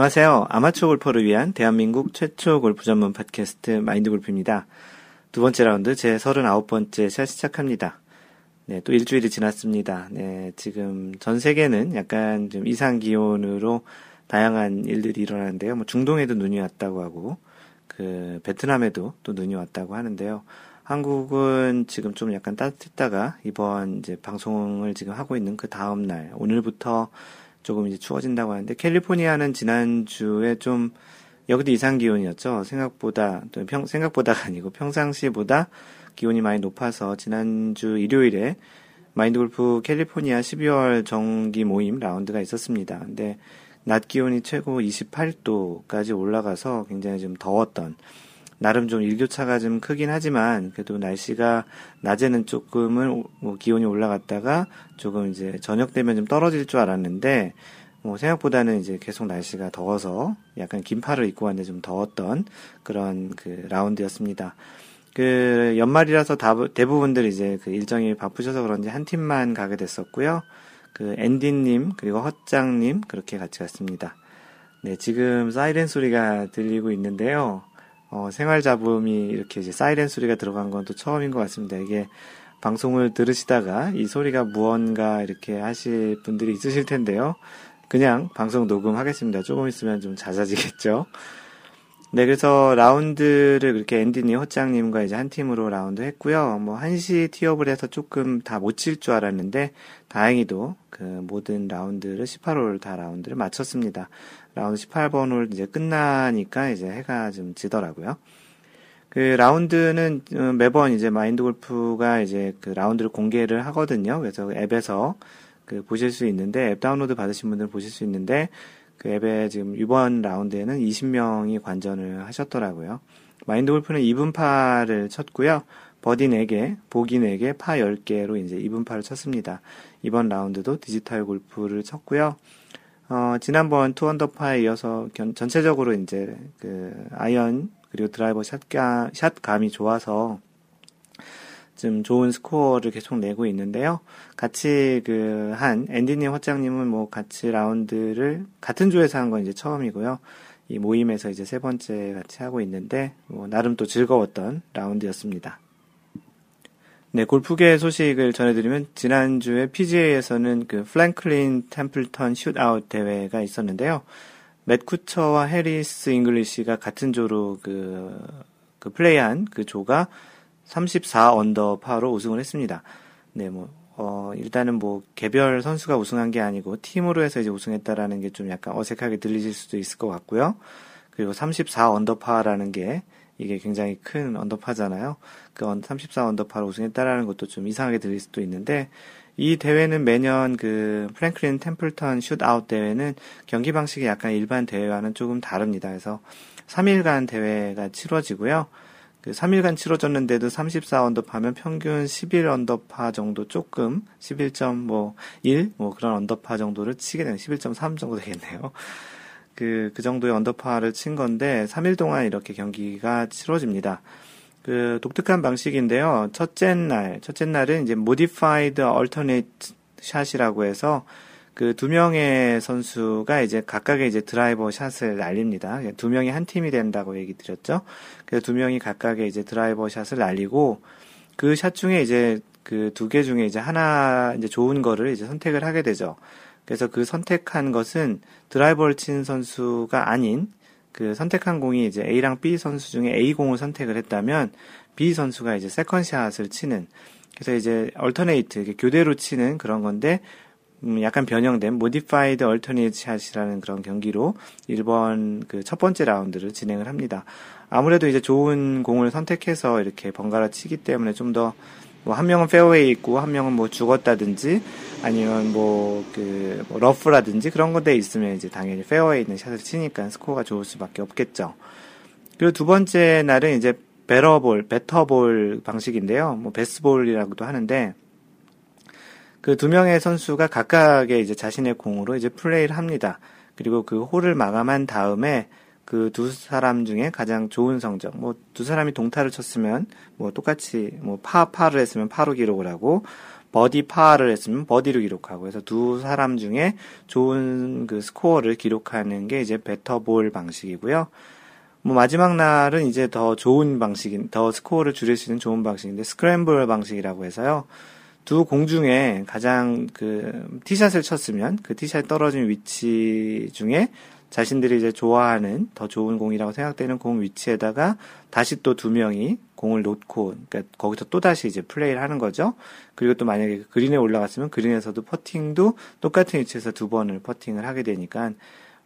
안녕하세요. 아마추어 골퍼를 위한 대한민국 최초 골프 전문 팟캐스트 마인드 골프입니다. 두 번째 라운드 제 39번째 샷 시작합니다. 네, 또 일주일이 지났습니다. 네, 지금 전 세계는 약간 좀 이상 기온으로 다양한 일들이 일어나는데요. 뭐 중동에도 눈이 왔다고 하고, 그 베트남에도 또 눈이 왔다고 하는데요. 한국은 지금 좀 약간 따뜻했다가 이번 이제 방송을 지금 하고 있는 그 다음 날 오늘부터 조금 이제 추워진다고 하는데 캘리포니아는 지난주에 좀 여기도 이상 기온이었죠. 생각보다 또 평, 생각보다가 아니고 평상시보다 기온이 많이 높아서 지난주 일요일에 마인드 골프 캘리포니아 12월 정기 모임 라운드가 있었습니다. 근데 낮 기온이 최고 28도까지 올라가서 굉장히 좀 더웠던 나름 좀 일교차가 좀 크긴 하지만 그래도 날씨가 낮에는 조금은 뭐 기온이 올라갔다가 조금 이제 저녁 되면 좀 떨어질 줄 알았는데 뭐 생각보다는 이제 계속 날씨가 더워서 약간 긴팔을 입고 왔는데 좀 더웠던 그런 그 라운드였습니다. 그 연말이라서 다, 대부분들 이제 그 일정이 바쁘셔서 그런지 한 팀만 가게 됐었고요. 그 앤디님 그리고 헛장님 그렇게 같이 갔습니다. 네, 지금 사이렌 소리가 들리고 있는데요. 어, 생활 잡음이 이렇게 이제 사이렌 소리가 들어간 건 또 처음인 것 같습니다. 이게 방송을 들으시다가 이 소리가 무언가 이렇게 하실 분들이 있으실 텐데요. 그냥 방송 녹음하겠습니다. 조금 있으면 좀 잦아지겠죠. 네, 그래서 라운드를 그렇게 앤디님, 허짱님과 이제 한 팀으로 라운드 했고요. 뭐, 한시 티업을 해서 조금 다 못 칠 줄 알았는데, 다행히도 그 모든 라운드를, 18홀 다 라운드를 마쳤습니다. 라운드 18번 홀 이제 끝나니까 이제 해가 좀 지더라고요. 그 라운드는 어, 매번 이제 마인드 골프가 이제 그 라운드를 공개를 하거든요. 그래서 앱에서 그 보실 수 있는데 앱 다운로드 받으신 분들은 보실 수 있는데 그 앱에 지금 이번 라운드에는 20명이 관전을 하셨더라고요. 마인드 골프는 이븐파를 쳤고요. 버디 4개, 보기 4개, 파 10개로 이제 이븐파를 쳤습니다. 이번 라운드도 디지털 골프를 쳤고요. 어, 지난번 two 언더파에 이어서 견, 전체적으로 이제 그 아이언 그리고 드라이버 샷가, 샷감이 좋아서 좀 좋은 스코어를 계속 내고 있는데요. 같이 그 한 앤디님 허장님은 뭐 같이 라운드를 같은 조에서 한 건 이제 처음이고요. 이 모임에서 이제 세 번째 같이 하고 있는데 뭐 나름 또 즐거웠던 라운드였습니다. 네, 골프계 소식을 전해드리면 지난주에 PGA에서는 그 프랭클린 템플턴 슛아웃 대회가 있었는데요. 맷 쿠처와 해리스 잉글리시가 같은 조로 그, 그 플레이한 그 조가 34 언더 파로 우승을 했습니다. 네, 뭐, 어, 일단은 뭐, 개별 선수가 우승한 게 아니고, 팀으로 해서 이제 우승했다라는 게 좀 약간 어색하게 들리실 수도 있을 것 같고요. 그리고 34 언더파라는 게, 이게 굉장히 큰 언더파잖아요. 그 34 언더파로 우승했다라는 것도 좀 이상하게 들릴 수도 있는데 이 대회는 매년 그 프랭클린 템플턴 슛아웃 대회는 경기 방식이 약간 일반 대회와는 조금 다릅니다. 그래서 3일간 대회가 치러지고요. 그 3일간 치러졌는데도 34 언더파면 평균 11 언더파 정도 조금 11.1, 뭐, 뭐 그런 언더파 정도를 치게 되는 11.3 정도 되겠네요. 그, 그 정도의 언더파를 친 건데, 3일 동안 이렇게 경기가 치러집니다. 그, 독특한 방식인데요. 첫째 날, 첫째 날은 이제 modified alternate 샷이라고 해서, 그 두 명의 선수가 이제 각각의 이제 드라이버 샷을 날립니다. 두 명이 한 팀이 된다고 얘기 드렸죠. 그래서 두 명이 각각의 이제 드라이버 샷을 날리고, 그 샷 중에 이제 그 두 개 중에 이제 하나 이제 좋은 거를 이제 선택을 하게 되죠. 그래서 그 선택한 것은 드라이버를 친 선수가 아닌 그 선택한 공이 이제 A랑 B 선수 중에 A 공을 선택을 했다면 B 선수가 이제 second shot을 치는 그래서 이제 alternate 교대로 치는 그런 건데 음 약간 변형된 modified alternate shot이라는 그런 경기로 1번 그 첫 번째 라운드를 진행을 합니다. 아무래도 이제 좋은 공을 선택해서 이렇게 번갈아 치기 때문에 좀더 뭐 한 명은 페어웨이 있고 한 명은 뭐 죽었다든지 아니면 뭐그 뭐 러프라든지 그런 것에 있으면 이제 당연히 페어웨이 있는 샷을 치니까 스코어가 좋을 수밖에 없겠죠. 그리고 두 번째 날은 이제 better ball, better ball 방식인데요. 뭐 best ball이라고도 하는데 그 두 명의 선수가 각각의 이제 자신의 공으로 이제 플레이를 합니다. 그리고 그 홀을 마감한 다음에 그 두 사람 중에 가장 좋은 성적, 뭐 두 사람이 동타를 쳤으면 뭐 똑같이 뭐 파, 파를 했으면 파로 기록을 하고 버디 파를 했으면 버디를 기록하고 그래서 두 사람 중에 좋은 그 스코어를 기록하는 게 이제 better ball 방식이고요. 뭐 마지막 날은 이제 더 좋은 방식인, 더 스코어를 줄일 수 있는 좋은 방식인데 스크램블 방식이라고 해서요. 두 공 중에 가장 그 티샷을 쳤으면 그 티샷 떨어진 위치 중에 자신들이 이제 좋아하는 더 좋은 공이라고 생각되는 공 위치에다가 다시 또 두 명이 공을 놓고 그러니까 거기서 또 다시 이제 플레이를 하는 거죠. 그리고 또 만약에 그린에 올라갔으면 그린에서도 퍼팅도 똑같은 위치에서 두 번을 퍼팅을 하게 되니까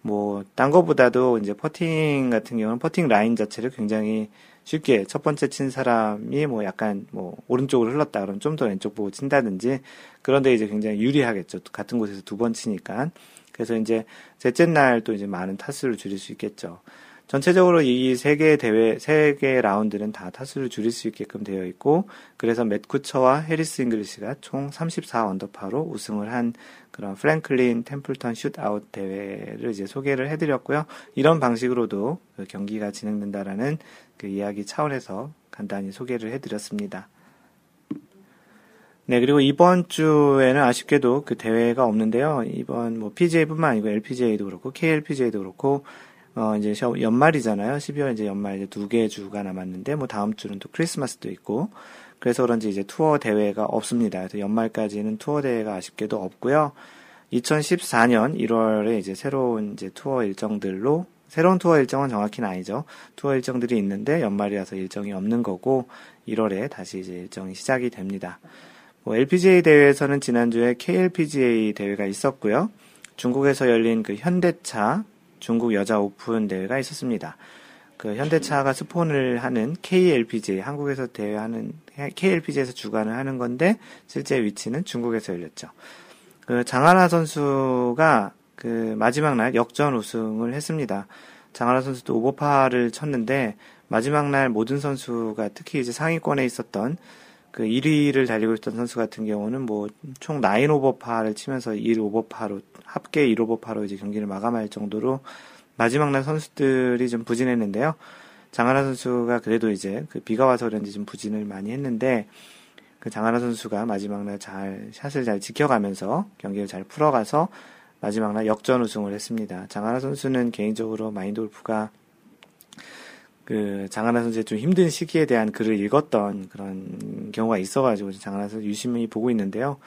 뭐, 딴 거보다도 이제 퍼팅 같은 경우는 퍼팅 라인 자체를 굉장히 쉽게 첫 번째 친 사람이 뭐 약간 뭐 오른쪽으로 흘렀다 그러면 좀 더 왼쪽 보고 친다든지 그런데 이제 굉장히 유리하겠죠. 같은 곳에서 두 번 치니까. 그래서 이제 셋째 날 또 이제 많은 타수를 줄일 수 있겠죠. 전체적으로 이 세 개 대회, 세 개 라운드는 다 타수를 줄일 수 있게끔 되어 있고, 그래서 맷 쿠처와 해리스 잉글리시가 총 34 언더파로 우승을 한 그런 프랭클린 템플턴 슛아웃 대회를 이제 소개를 해드렸고요. 이런 방식으로도 그 경기가 진행된다라는 그 이야기 차원에서 간단히 소개를 해드렸습니다. 네, 그리고 이번 주에는 아쉽게도 그 대회가 없는데요. 이번 뭐 PGA뿐만 아니고 LPGA도 그렇고 KLPGA도 그렇고 어 이제 연말이잖아요. 12월 이제 연말 이제 두 개 주가 남았는데 뭐 다음 주는 또 크리스마스도 있고 그래서 그런지 이제 투어 대회가 없습니다. 그래서 연말까지는 투어 대회가 아쉽게도 없고요. 2014년 1월에 이제 새로운 이제 투어 일정들로 새로운 투어 일정은 정확히는 아니죠. 투어 일정들이 있는데 연말이라서 일정이 없는 거고 1월에 다시 이제 일정이 시작이 됩니다. 뭐 LPGA 대회에서는 지난주에 KLPGA 대회가 있었고요. 중국에서 열린 그 현대차 중국 여자 오픈 대회가 있었습니다. 그 현대차가 스폰을 하는 KLPGA 한국에서 대회하는 KLPGA에서 주관을 하는 건데 실제 위치는 중국에서 열렸죠. 그 장하나 선수가 그 마지막 날 역전 우승을 했습니다. 장하나 선수도 오버파를 쳤는데 마지막 날 모든 선수가 특히 이제 상위권에 있었던 그 1위를 달리고 있던 선수 같은 경우는 뭐 총 9 오버파를 치면서 1 오버파로 합계 1 오버파로 이제 경기를 마감할 정도로 마지막 날 선수들이 좀 부진했는데요. 장하나 선수가 그래도 이제 그 비가 와서 그런지 좀 부진을 많이 했는데 그 장하나 선수가 마지막 날 잘 샷을 잘 지켜가면서 경기를 잘 풀어가서 마지막 날 역전 우승을 했습니다. 장하나 선수는 개인적으로 마인드 골프가 그 장하나 선수의 좀 힘든 시기에 대한 글을 읽었던 그런 경우가 있어가지고 장하나 선수 유심히 보고 있는데요.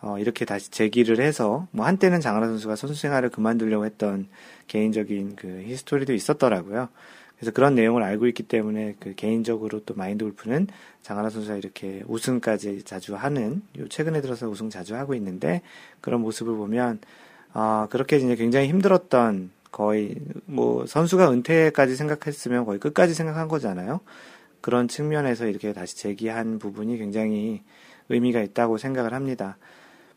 어, 이렇게 다시 재기를 해서 뭐 한때는 장하나 선수가 선수 생활을 그만두려고 했던 개인적인 그 history도 있었더라고요. 그래서 그런 내용을 알고 있기 때문에 그 개인적으로 또 마인드 골프는 장하나 선수가 이렇게 우승까지 자주 하는 요 최근에 들어서 우승 자주 하고 있는데 그런 모습을 보면 아 그렇게 이제 굉장히 힘들었던 거의 뭐 선수가 은퇴까지 생각했으면 거의 끝까지 생각한 거잖아요. 그런 측면에서 이렇게 다시 재기한 부분이 굉장히 의미가 있다고 생각을 합니다.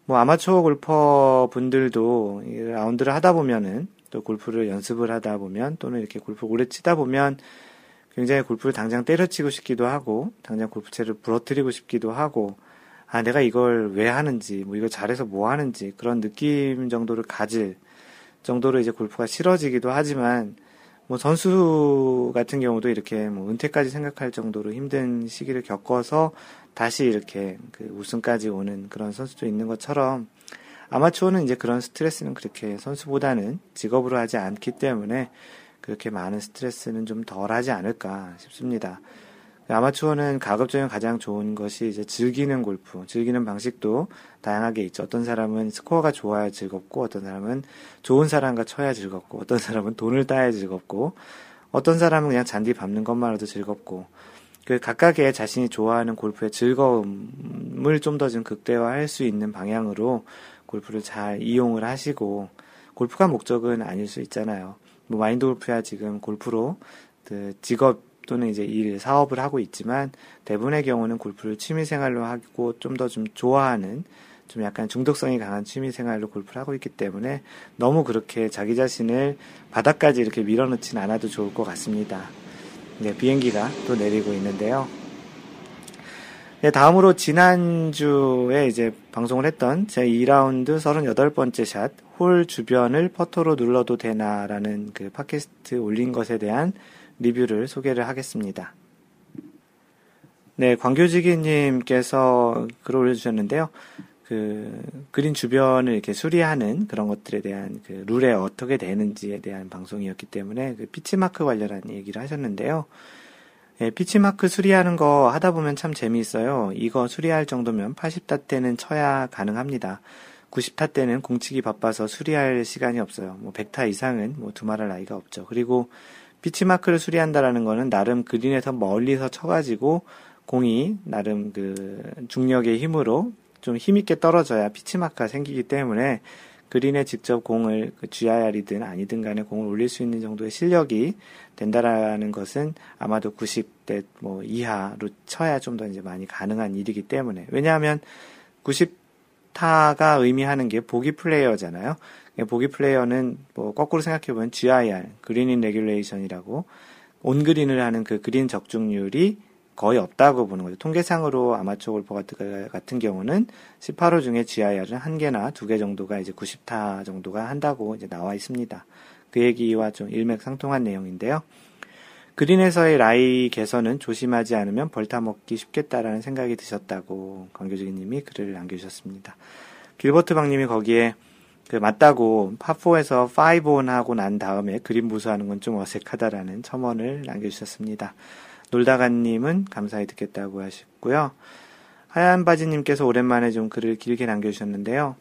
뭐 아마추어 골퍼 분들도 라운드를 하다 보면은 또 골프를 연습을 하다 보면 또는 이렇게 골프를 오래 치다 보면 굉장히 골프를 당장 때려치고 싶기도 하고 당장 골프채를 부러뜨리고 싶기도 하고 아 내가 이걸 왜 하는지 뭐 이걸 잘해서 뭐 하는지 그런 느낌 정도를 가질 정도로 이제 골프가 싫어지기도 하지만 뭐 선수 같은 경우도 이렇게 뭐 은퇴까지 생각할 정도로 힘든 시기를 겪어서 다시 이렇게 그 우승까지 오는 그런 선수도 있는 것처럼 아마추어는 이제 그런 스트레스는 그렇게 선수보다는 직업으로 하지 않기 때문에 그렇게 많은 스트레스는 좀 덜 하지 않을까 싶습니다. 아마추어는 가급적이면 가장 좋은 것이 이제 즐기는 골프, 즐기는 방식도 다양하게 있죠. 어떤 사람은 스코어가 좋아야 즐겁고, 어떤 사람은 좋은 사람과 쳐야 즐겁고, 어떤 사람은 돈을 따야 즐겁고, 어떤 사람은 그냥 잔디 밟는 것만으로도 즐겁고, 그 각각의 자신이 좋아하는 골프의 즐거움을 좀 더 좀 극대화할 수 있는 방향으로 골프를 잘 이용을 하시고, 골프가 목적은 아닐 수 있잖아요. 뭐 마인드 골프야 지금 골프로 그 직업 또는 이제 일, 사업을 하고 있지만 대부분의 경우는 골프를 취미 생활로 하고 좀 더좀 좀 좋아하는 좀 약간 중독성이 강한 취미 생활로 골프를 하고 있기 때문에 너무 그렇게 자기 자신을 바닥까지 이렇게 밀어넣진 않아도 좋을 것 같습니다. 네, 비행기가 또 내리고 있는데요. 네, 다음으로 지난주에 이제 방송을 했던 제 2라운드 38번째 샷, 홀 주변을 퍼터로 눌러도 되나라는 그 팟캐스트 올린 것에 대한 리뷰를 소개를 하겠습니다. 네, 광교지기님께서 글을 올려주셨는데요. 그 그린 주변을 이렇게 수리하는 그런 것들에 대한 그 룰에 어떻게 되는지에 대한 방송이었기 때문에 그 피치마크 관련한 얘기를 하셨는데요. 예, 피치마크 수리하는 거 하다 보면 참 재미있어요. 이거 수리할 정도면 80타 때는 쳐야 가능합니다. 90타 때는 공치기 바빠서 수리할 시간이 없어요. 뭐 100타 이상은 뭐 두말할 나이가 없죠. 그리고 피치마크를 수리한다라는 거는 나름 그린에서 멀리서 쳐가지고 공이 나름 그 중력의 힘으로 좀 힘있게 떨어져야 피치마크가 생기기 때문에 그린에 직접 공을 그 GIR이든 아니든 간에 공을 올릴 수 있는 정도의 실력이 된다라는 것은 아마도 90대 뭐 이하로 쳐야 좀 더 이제 많이 가능한 일이기 때문에 왜냐하면 90타가 의미하는 게 보기 플레이어잖아요. 보기 플레이어는 뭐 거꾸로 생각해보면 GIR green in regulation이라고 온 그린을 하는 그 그린 적중률이 거의 없다고 보는 거죠. 통계상으로 아마추어 골퍼 같은 경우는 18홀 중에 GIR은 한 개나 두 개 정도가 이제 90타 정도가 한다고 이제 나와 있습니다. 그 얘기와 좀 일맥상통한 내용인데요. 그린에서의 라이 개선은 조심하지 않으면 벌타 먹기 쉽겠다라는 생각이 드셨다고 광교지기님이 글을 남겨주셨습니다. 길버트 박님이 거기에 그 맞다고 파4에서 5온 하고 난 다음에 그린 부수하는 건 좀 어색하다라는 첨언을 남겨주셨습니다. 놀다가님은 감사히 듣겠다고 하셨고요. 하얀 바지님께서 오랜만에 좀 글을 길게 남겨주셨는데요.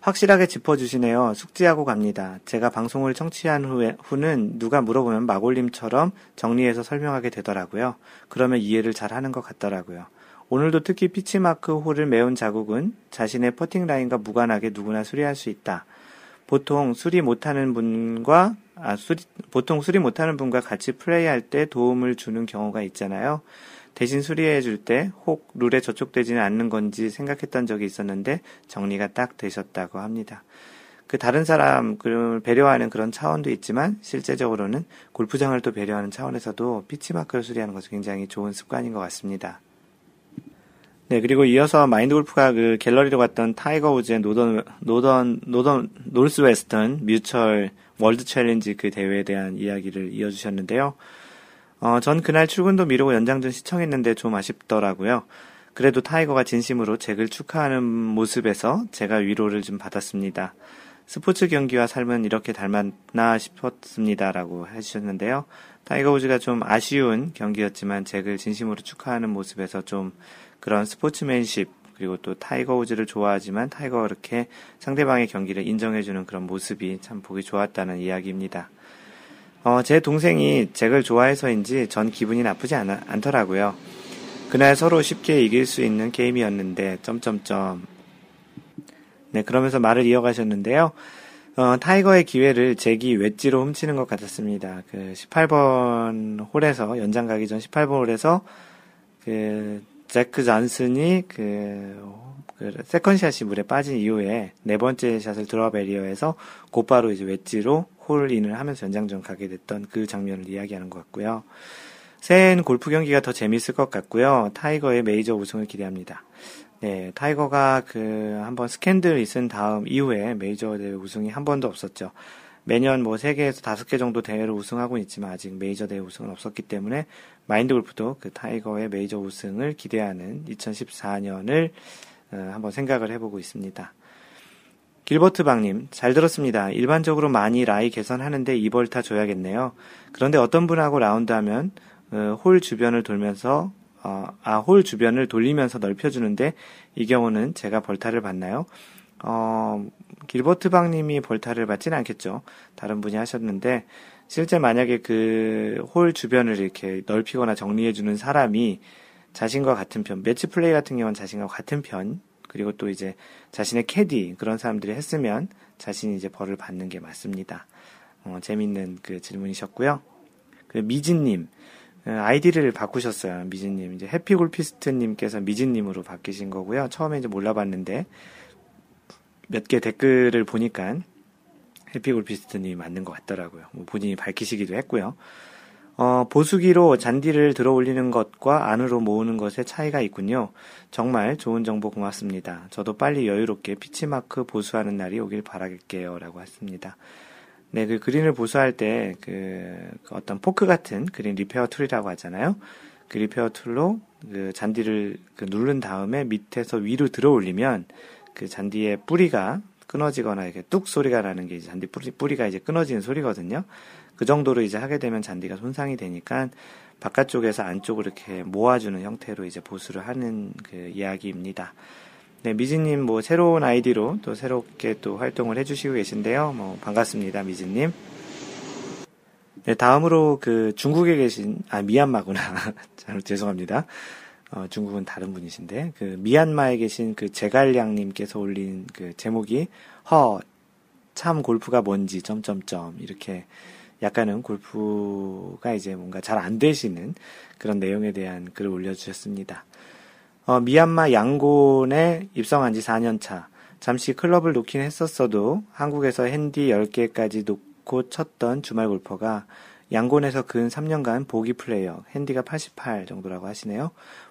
확실하게 짚어주시네요. 숙지하고 갑니다. 제가 방송을 청취한 후에, 후는 누가 물어보면 마골님처럼 정리해서 설명하게 되더라고요. 그러면 이해를 잘 하는 것 같더라고요. 오늘도 특히 피치마크 홀을 메운 자국은 자신의 퍼팅 라인과 무관하게 누구나 수리할 수 있다. 보통 수리 못하는 분과 아, 수리, 보통 수리 못하는 분과 같이 플레이할 때 도움을 주는 경우가 있잖아요. 대신 수리해 줄 때 혹 룰에 저촉되지는 않는 건지 생각했던 적이 있었는데 정리가 딱 되셨다고 합니다. 그 다른 사람을 배려하는 그런 차원도 있지만 실제적으로는 골프장을 또 배려하는 차원에서도 피치마크를 수리하는 것은 굉장히 좋은 습관인 것 같습니다. 네, 그리고 이어서 마인드 골프가 그 갤러리로 갔던 타이거 우즈의 Northern, Northern, Northern, Northwestern Mutual World Challenge 그 대회에 대한 이야기를 이어주셨는데요. 어, 전 그날 출근도 미루고 연장전 시청했는데 좀 아쉽더라고요. 그래도 타이거가 진심으로 잭을 축하하는 모습에서 제가 위로를 좀 받았습니다. 스포츠 경기와 삶은 이렇게 닮았나 싶었습니다라고 해주셨는데요. 타이거 우즈가 좀 아쉬운 경기였지만 잭을 진심으로 축하하는 모습에서 좀 그런 스포츠맨십 그리고 또 타이거 우즈를 좋아하지만 타이거가 그렇게 상대방의 경기를 인정해주는 그런 모습이 참 보기 좋았다는 이야기입니다. 어, 제 동생이 잭을 좋아해서인지 전 기분이 나쁘지 않, 않더라고요. 그날 서로 쉽게 이길 수 있는 게임이었는데, 점점점. 네, 그러면서 말을 이어가셨는데요. 어, 타이거의 기회를 잭이 웨지로 훔치는 것 같았습니다. 그 18번 홀에서, 연장 가기 전 18번 홀에서, 그, 잭 존슨이 그, 그 second샷이 물에 빠진 이후에 네 번째 샷을 drop area에서 곧바로 이제 웨지로 홀인을 하면서 연장전 가게 됐던 그 장면을 이야기하는 것 같고요. 새해엔 골프 경기가 더 재밌을 것 같고요. 타이거의 메이저 우승을 기대합니다. 네, 타이거가 그 한번 스캔들 있은 다음 이후에 메이저 대회 우승이 한 번도 없었죠. 매년 뭐 3개에서 5개 정도 대회를 우승하고 있지만 아직 메이저 대회 우승은 없었기 때문에 마인드 골프도 그 타이거의 메이저 우승을 기대하는 2014년을 어, 한번 생각을 해보고 있습니다. 길버트 방님, 잘 들었습니다. 일반적으로 많이 라이 개선하는데 이벌타 줘야겠네요. 그런데 어떤 분하고 라운드 하면, 어, 홀 주변을 돌면서, 어, 아, 홀 주변을 돌리면서 넓혀주는데, 이 경우는 제가 벌타를 받나요? 어, 길버트 방님이 벌타를 받지는 않겠죠. 다른 분이 하셨는데, 실제 만약에 그 홀 주변을 이렇게 넓히거나 정리해주는 사람이 자신과 같은 편, 매치 플레이 같은 경우는 자신과 같은 편, 그리고 또 이제 자신의 캐디, 그런 사람들이 했으면 자신이 이제 벌을 받는 게 맞습니다. 어, 재밌는 그 질문이셨고요. 그 미진님, 어, 아이디를 바꾸셨어요. 미진님. 이제 해피골피스트님께서 미진님으로 바뀌신 거고요. 처음에 이제 몰라봤는데, 몇 개 댓글을 보니까 해피골피스트님이 맞는 것 같더라고요. 뭐 본인이 밝히시기도 했고요. 어, 보수기로 잔디를 들어 올리는 것과 안으로 모으는 것의 차이가 있군요. 정말 좋은 정보 고맙습니다. 저도 빨리 여유롭게 피치마크 보수하는 날이 오길 바라겠게요. 라고 했습니다. 네, 그 그린을 보수할 때, 그, 그 어떤 포크 같은 그린 repair tool이라고 하잖아요. 그 repair tool로 그 잔디를 그 누른 다음에 밑에서 위로 들어 올리면 그 잔디의 뿌리가 끊어지거나 이렇게 뚝 소리가 나는 게 이제 잔디 뿌리, 뿌리가 이제 끊어지는 소리거든요. 그 정도로 이제 하게 되면 잔디가 손상이 되니까 바깥쪽에서 안쪽으로 이렇게 모아주는 형태로 이제 보수를 하는 그 이야기입니다. 네, 미진님 뭐 새로운 아이디로 또 새롭게 또 활동을 해주시고 계신데요. 뭐 반갑습니다, 미진님. 네, 다음으로 그 중국에 계신 아 미얀마구나. 죄송합니다. 어, 중국은 다른 분이신데 그 미얀마에 계신 그 제갈량님께서 올린 그 제목이 허 참 골프가 뭔지 점점점 이렇게 약간은 골프가 이제 뭔가 잘 안 되시는 그런 내용에 대한 글을 올려주셨습니다. 어, 미얀마 양곤에 입성한 지 4년 차. 잠시 클럽을 놓긴 했었어도 한국에서 핸디 10개까지 놓고 쳤던 주말 골퍼가 양곤에서 근 3년간 보기 플레이어, 핸디가 88 정도라고 하시네요.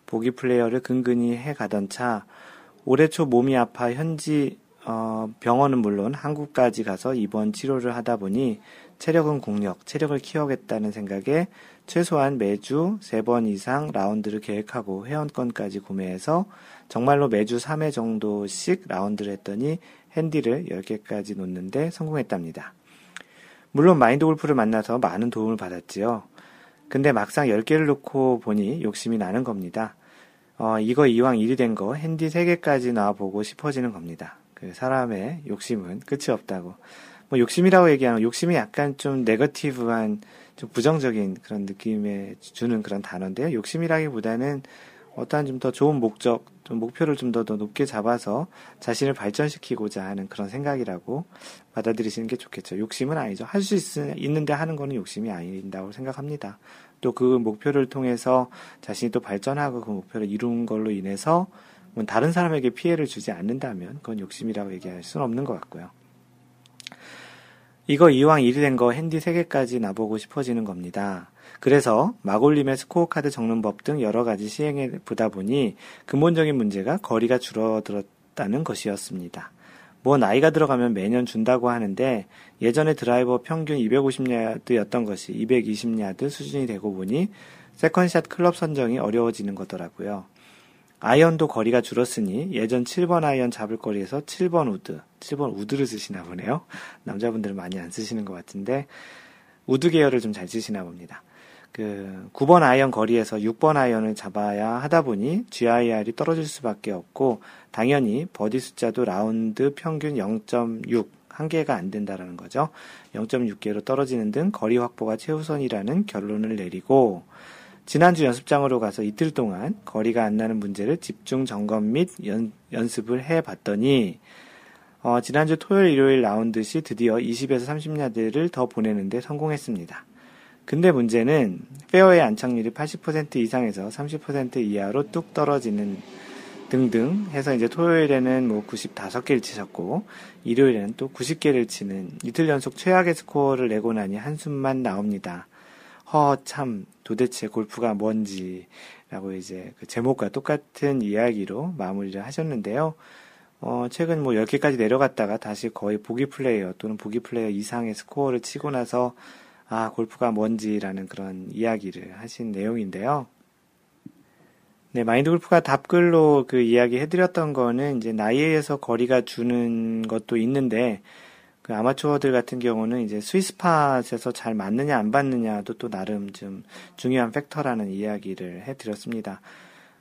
보기 플레이어를 근근히 해 가던 차, 올해 초 몸이 아파 현지 어, 병원은 물론 한국까지 가서 입원 치료를 하다 보니 체력은 국력, 체력을 키워야겠다는 생각에 최소한 매주 3번 이상 라운드를 계획하고 회원권까지 구매해서 정말로 매주 3회 정도씩 라운드를 했더니 핸디를 10개까지 놓는데 성공했답니다. 물론 마인드 골프를 만나서 많은 도움을 받았지요. 근데 막상 10개를 놓고 보니 욕심이 나는 겁니다. 어, 이거 이왕 일이 된 거 핸디 3개까지 놔보고 싶어지는 겁니다. 그 사람의 욕심은 끝이 없다고. 뭐 욕심이라고 얘기하는 욕심이 약간 좀 네거티브한 좀 부정적인 그런 느낌에 주는 그런 단어인데요. 욕심이라기보다는 어떠한 좀 더 좋은 목적, 좀 목표를 좀 더 더 높게 잡아서 자신을 발전시키고자 하는 그런 생각이라고 받아들이시는 게 좋겠죠. 욕심은 아니죠. 할 수 있는데 하는 거는 욕심이 아닌다고 생각합니다. 또 그 목표를 통해서 자신이 또 발전하고 그 목표를 이룬 걸로 인해서 뭐 다른 사람에게 피해를 주지 않는다면 그건 욕심이라고 얘기할 수는 없는 것 같고요. 이거 이왕 일이 된 거 핸디 3개까지 나보고 싶어지는 겁니다. 그래서 마골림의 스코어 카드 적는 법 등 여러 가지 시행해 보다 보니 근본적인 문제가 거리가 줄어들었다는 것이었습니다. 뭐 나이가 들어가면 매년 준다고 하는데 예전에 드라이버 평균 250야드였던 것이 220야드 수준이 되고 보니 second샷 클럽 선정이 어려워지는 거더라고요. 아이언도 거리가 줄었으니 예전 7번 아이언 잡을 거리에서 7번 우드, 7번 우드를 쓰시나 보네요. 남자분들은 많이 안 쓰시는 것 같은데 우드 계열을 좀 잘 쓰시나 봅니다. 그 9번 아이언 거리에서 6번 아이언을 잡아야 하다 보니 GIR이 떨어질 수밖에 없고 당연히 버디 숫자도 라운드 평균 0.6 한 개가 안 된다라는 거죠. 0.6개로 떨어지는 등 거리 확보가 최우선이라는 결론을 내리고 지난주 연습장으로 가서 이틀 동안 거리가 안 나는 문제를 집중 점검 및 연, 연습을 해 봤더니 어, 지난주 토요일 일요일 라운드 시 드디어 20에서 30야드를 더 보내는데 성공했습니다. 근데 문제는 페어웨이 안착률이 80% 이상에서 30% 이하로 뚝 떨어지는 등등 해서 이제 토요일에는 뭐 95개를 치셨고 일요일에는 또 90개를 치는 이틀 연속 최악의 스코어를 내고 나니 한숨만 나옵니다. 허, 참, 도대체 골프가 뭔지라고 이제 그 제목과 똑같은 이야기로 마무리를 하셨는데요. 어, 최근 뭐 10개까지 내려갔다가 다시 거의 보기 플레이어 또는 보기 플레이어 이상의 스코어를 치고 나서 아, 골프가 뭔지라는 그런 이야기를 하신 내용인데요. 네, 마인드 골프가 답글로 그 이야기 해드렸던 거는 이제 나이에 의해서 거리가 주는 것도 있는데 그 아마추어들 같은 경우는 이제 스위스팟에서 잘 맞느냐 안 맞느냐도 또 나름 좀 중요한 팩터라는 이야기를 해드렸습니다.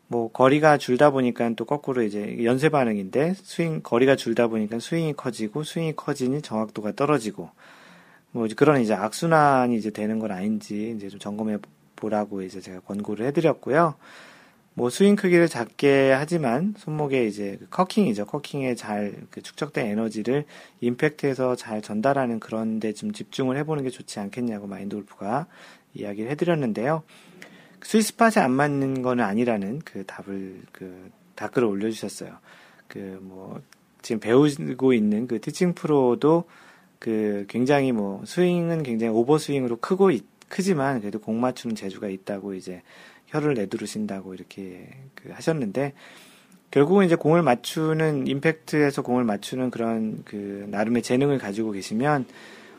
뭐 거리가 줄다 보니까 또 거꾸로 이제 연쇄 반응인데 스윙 거리가 줄다 보니까 스윙이 커지고 스윙이 커지니 정확도가 떨어지고 뭐 그런 이제 악순환이 이제 되는 건 아닌지 이제 좀 점검해 보라고 이제 제가 권고를 해드렸고요. 뭐 스윙 크기를 작게 하지만 손목에 이제 그 커킹이죠. 커킹에 잘 그 축적된 에너지를 임팩트에서 잘 전달하는 그런 데 좀 집중을 해보는 게 좋지 않겠냐고 마인드 골프가 이야기를 해드렸는데요. 스위스팟에 안 맞는 거는 아니라는 그 답을 그 댓글을 올려주셨어요. 그 뭐 지금 배우고 있는 그 티칭 프로도 그 굉장히 뭐 스윙은 굉장히 오버 스윙으로 크고 크지만 그래도 공 맞추는 재주가 있다고 이제 혀를 내두르신다고 이렇게 그 하셨는데 결국은 이제 공을 맞추는 임팩트에서 공을 맞추는 그런 그 나름의 재능을 가지고 계시면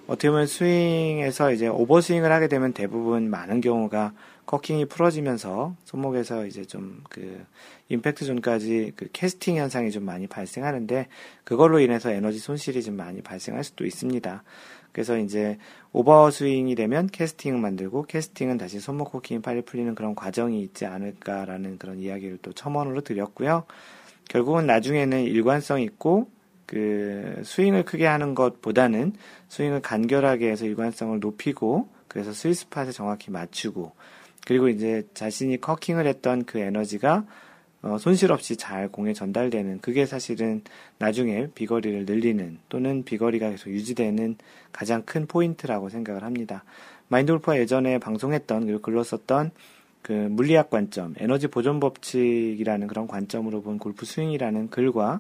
어떻게 보면 스윙에서 이제 오버스윙을 하게 되면 대부분 많은 경우가 커킹이 풀어지면서 손목에서 이제 좀 그 임팩트 존까지 그 캐스팅 현상이 좀 많이 발생하는데 그걸로 인해서 에너지 손실이 좀 많이 발생할 수도 있습니다. 그래서 이제 오버스윙이 되면 캐스팅을 만들고 캐스팅은 다시 손목 코킹이 빨리 풀리는 그런 과정이 있지 않을까라는 그런 이야기를 또 첨언으로 드렸고요. 결국은 나중에는 일관성 있고 그 스윙을 크게 하는 것보다는 스윙을 간결하게 해서 일관성을 높이고 그래서 스위스팟에 정확히 맞추고 그리고 이제 자신이 코킹을 했던 그 에너지가 어, 손실 없이 잘 공에 전달되는 그게 사실은 나중에 비거리를 늘리는 또는 비거리가 계속 유지되는 가장 큰 포인트라고 생각을 합니다. 마인드 골프가 예전에 방송했던 그리고 글로 썼던 그 물리학 관점, 에너지 보존 법칙이라는 그런 관점으로 본 골프 스윙이라는 글과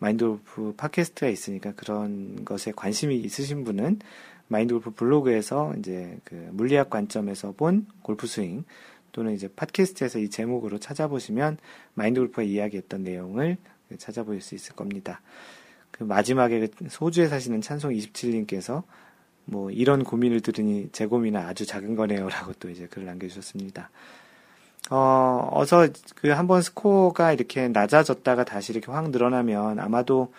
마인드 골프 팟캐스트가 있으니까 그런 것에 관심이 있으신 분은 마인드 골프 블로그에서 이제 그 물리학 관점에서 본 골프 스윙 또는 이제 팟캐스트에서 이 제목으로 찾아보시면 마인드 골프가 이야기했던 내용을 찾아볼 수 있을 겁니다. 그 마지막에 그 소주에 사시는 찬송 27님께서 뭐 이런 고민을 들으니 제 고민은 아주 작은 거네요라고 또 이제 글을 남겨주셨습니다. 어, 어서 그 한번 스코어가 이렇게 낮아졌다가 다시 이렇게 확 늘어나면 아마도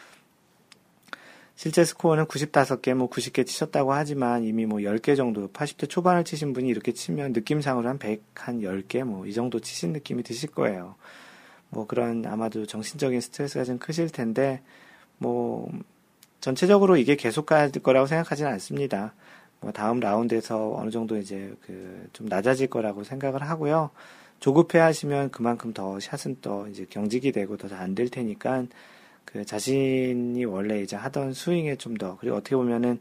실제 스코어는 95개, 뭐 90개 치셨다고 하지만 이미 뭐 10개 정도, 80대 초반을 치신 분이 이렇게 치면 느낌상으로 한 100, 한 10개, 뭐 이 정도 치신 느낌이 드실 거예요. 뭐 그런 아마도 정신적인 스트레스가 좀 크실 텐데, 뭐, 전체적으로 이게 계속 갈 거라고 생각하지는 않습니다. 뭐 다음 라운드에서 어느 정도 이제 그 좀 낮아질 거라고 생각을 하고요. 조급해 하시면 그만큼 더 샷은 또 이제 경직이 되고 더 안 될 테니까 그 자신이 원래 이제 하던 스윙에 좀 더 그리고 어떻게 보면은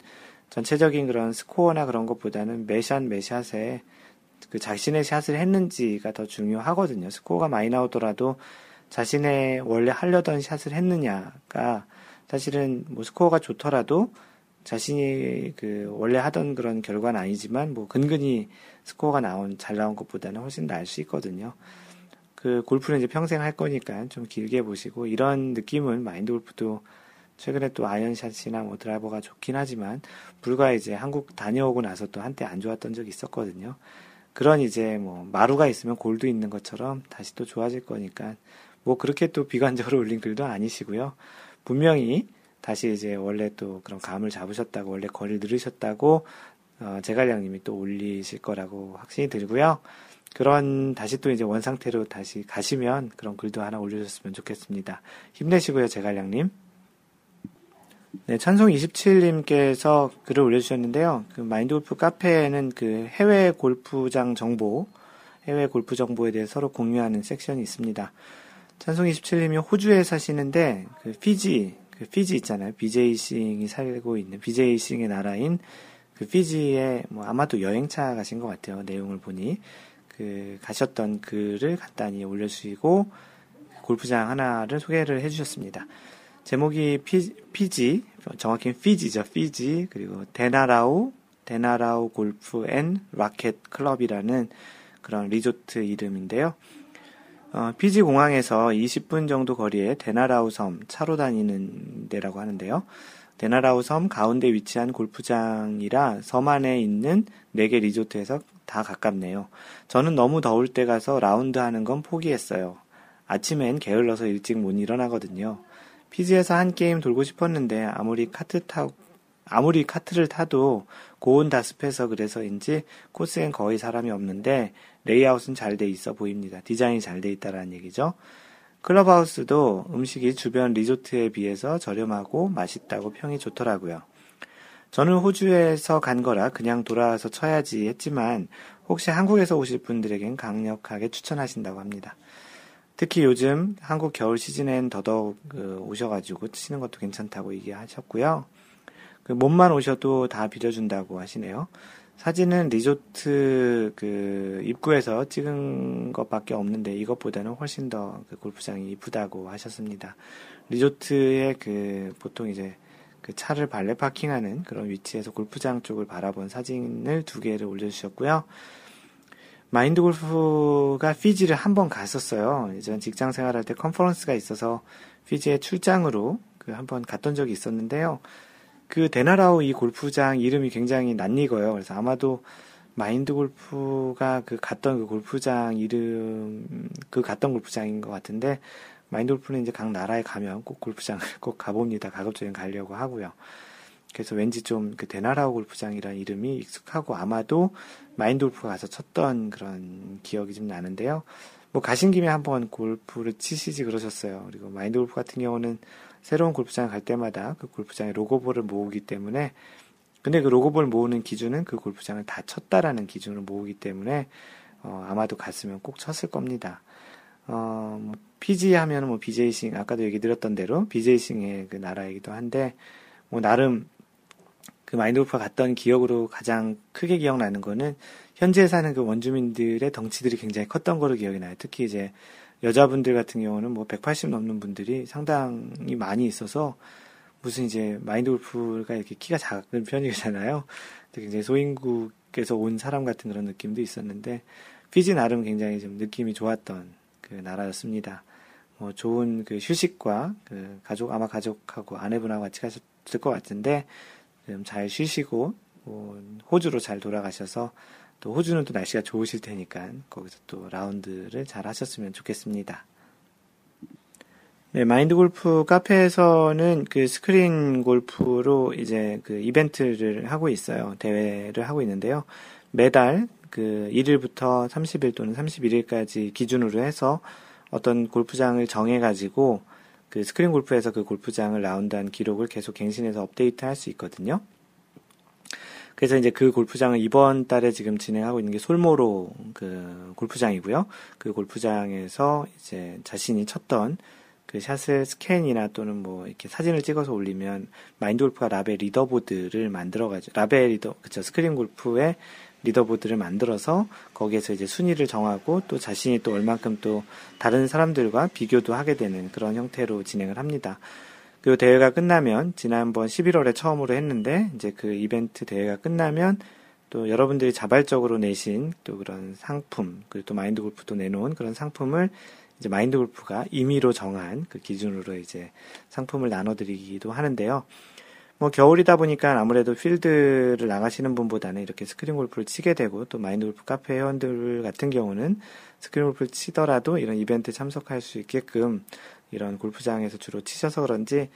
전체적인 그런 스코어나 그런 것보다는 매샷 매샷에 그 자신의 샷을 했는지가 더 중요하거든요. 스코어가 많이 나오더라도 자신의 원래 하려던 샷을 했느냐가 사실은 뭐 스코어가 좋더라도 자신이 그 원래 하던 그런 결과는 아니지만 뭐 근근히 스코어가 나온 잘 나온 것보다는 훨씬 나을 수 있거든요. 그 골프는 이제 평생 할 거니까 좀 길게 보시고 이런 느낌은 마인드 골프도 최근에 또 아이언샷이나 뭐 드라이버가 좋긴 하지만 불과 이제 한국 다녀오고 나서 또 한때 안 좋았던 적이 있었거든요. 그런 이제 뭐 마루가 있으면 골도 있는 것처럼 다시 또 좋아질 거니까 뭐 그렇게 또 비관적으로 올린 글도 아니시고요. 분명히 다시 이제 원래 또 그런 감을 잡으셨다고 원래 거리를 늘으셨다고 어, 제갈량님이 또 올리실 거라고 확신이 들고요. 그런 다시 또 이제 원 상태로 다시 가시면 그런 글도 하나 올려줬으면 좋겠습니다. 힘내시고요, 제갈량님. 네, 찬송 27님께서 글을 올려주셨는데요. 그 마인드 골프 카페에는 그 해외 골프장 정보, 해외 골프 정보에 대해 서로 공유하는 섹션이 있습니다. 찬송 27님이 호주에 사시는데 그 피지, 그 피지 있잖아요. BJ 싱이 살고 있는 BJ 싱의 나라인 그 피지에 뭐 아마도 여행차 가신 것 같아요. 내용을 보니 그 가셨던 글을 간단히 올려주시고 골프장 하나를 소개를 해주셨습니다. 제목이 피, 피지 정확히는 피지죠. 피지 그리고 데나라우 데나라우 골프 앤 라켓 클럽이라는 그런 리조트 이름인데요. 어, 피지 공항에서 20분 정도 거리에 데나라우 섬 차로 다니는 데라고 하는데요. 데나라우 섬 가운데 위치한 골프장이라 섬 안에 있는 4개 리조트에서 다 가깝네요. 저는 너무 더울 때 가서 라운드 하는 건 포기했어요. 아침엔 게을러서 일찍 못 일어나거든요. 피지에서 한 게임 돌고 싶었는데 아무리 카트 타 아무리 카트를 타도 고온 다습해서 그래서인지 코스엔 거의 사람이 없는데 레이아웃은 잘 돼 있어 보입니다. 디자인이 잘 돼 있다라는 얘기죠. 클럽하우스도 음식이 주변 리조트에 비해서 저렴하고 맛있다고 평이 좋더라고요. 저는 호주에서 간 거라 그냥 돌아와서 쳐야지 했지만 혹시 한국에서 오실 분들에겐 강력하게 추천하신다고 합니다. 특히 요즘 한국 겨울 시즌엔 더더욱 그 오셔가지고 치는 것도 괜찮다고 얘기하셨고요. 그 몸만 오셔도 다 빌려준다고 하시네요. 사진은 리조트 그 입구에서 찍은 것밖에 없는데 이것보다는 훨씬 더 그 골프장이 이쁘다고 하셨습니다. 리조트의 그 보통 이제 그 차를 발레 파킹하는 그런 위치에서 골프장 쪽을 바라본 사진을 두 개를 올려주셨고요. 마인드 골프가 피지를 한 번 갔었어요. 예전 직장 생활할 때 컨퍼런스가 있어서 피지에 출장으로 그 한 번 갔던 적이 있었는데요. 그 데나라우 이 골프장 이름이 굉장히 낯익어요. 그래서 아마도 마인드 골프가 그 갔던 그 골프장 이름 그 갔던 골프장인 것 같은데 마인드 골프는 이제 각 나라에 가면 꼭 골프장을 꼭 가봅니다. 가급적이면 가려고 하고요. 그래서 왠지 좀 그 데나라우 골프장이라는 이름이 익숙하고 아마도 마인드 골프가 가서 쳤던 그런 기억이 좀 나는데요. 뭐 가신 김에 한번 골프를 치시지 그러셨어요. 그리고 마인드 골프 같은 경우는 새로운 골프장에 갈 때마다 그 골프장에 로고볼을 모으기 때문에 근데 그 로고볼 모으는 기준은 그 골프장을 다 쳤다라는 기준으로 모으기 때문에 어, 아마도 갔으면 꼭 쳤을 겁니다. 어, 뭐, PG 하면 뭐 BJ싱 아까도 얘기 드렸던 대로 BJ싱의 그 나라이기도 한데 뭐 나름 그 마인드 골프가 갔던 기억으로 가장 크게 기억나는 거는 현지에 사는 그 원주민들의 덩치들이 굉장히 컸던 거로 기억이 나요. 특히 이제 여자분들 같은 경우는 뭐 180 넘는 분들이 상당히 많이 있어서 무슨 이제 마인드 골프가 이렇게 키가 작은 편이잖아요. 굉장히 소인국에서 온 사람 같은 그런 느낌도 있었는데 피지 나름 굉장히 좀 느낌이 좋았던 그 나라였습니다. 뭐 좋은 그 휴식과 그 가족 아마 가족하고 아내분하고 같이 가셨을 것 같은데 좀 잘 쉬시고 뭐 호주로 잘 돌아가셔서 또 호주는 또 날씨가 좋으실 테니까 거기서 또 라운드를 잘 하셨으면 좋겠습니다. 네, 마인드 골프 카페에서는 그 스크린 골프로 이제 그 이벤트를 하고 있어요. 대회를 하고 있는데요. 매달 그 1일부터 30일 또는 31일까지 기준으로 해서 어떤 골프장을 정해가지고 그 스크린 골프에서 그 골프장을 라운드한 기록을 계속 갱신해서 업데이트 할 수 있거든요. 그래서 이제 그 골프장을 이번 달에 지금 진행하고 있는 게 솔모로 그 골프장이고요. 그 골프장에서 이제 자신이 쳤던 그 샷을 스캔이나 또는 뭐 이렇게 사진을 찍어서 올리면 마인드 골프가 라베 리더보드를 만들어가지고 라베 리더 그쵸 스크린 골프의 리더보드를 만들어서 거기에서 이제 순위를 정하고 또 자신이 또 얼만큼 또 다른 사람들과 비교도 하게 되는 그런 형태로 진행을 합니다. 그 대회가 끝나면 지난번 11월에 처음으로 했는데 이제 그 이벤트 대회가 끝나면 또 여러분들이 자발적으로 내신 또 그런 상품 그리고 또 마인드 골프도 내놓은 그런 상품을 이제 마인드 골프가 임의로 정한 그 기준으로 이제 상품을 나눠드리기도 하는데요. 뭐 겨울이다 보니까 아무래도 필드를 나가시는 분보다는 이렇게 스크린 골프를 치게 되고 또 마인드 골프 카페 회원들 같은 경우는 스크린 골프를 치더라도 이런 이벤트 참석할 수 있게끔 이런 골프장에서 주로 치셔서 그런지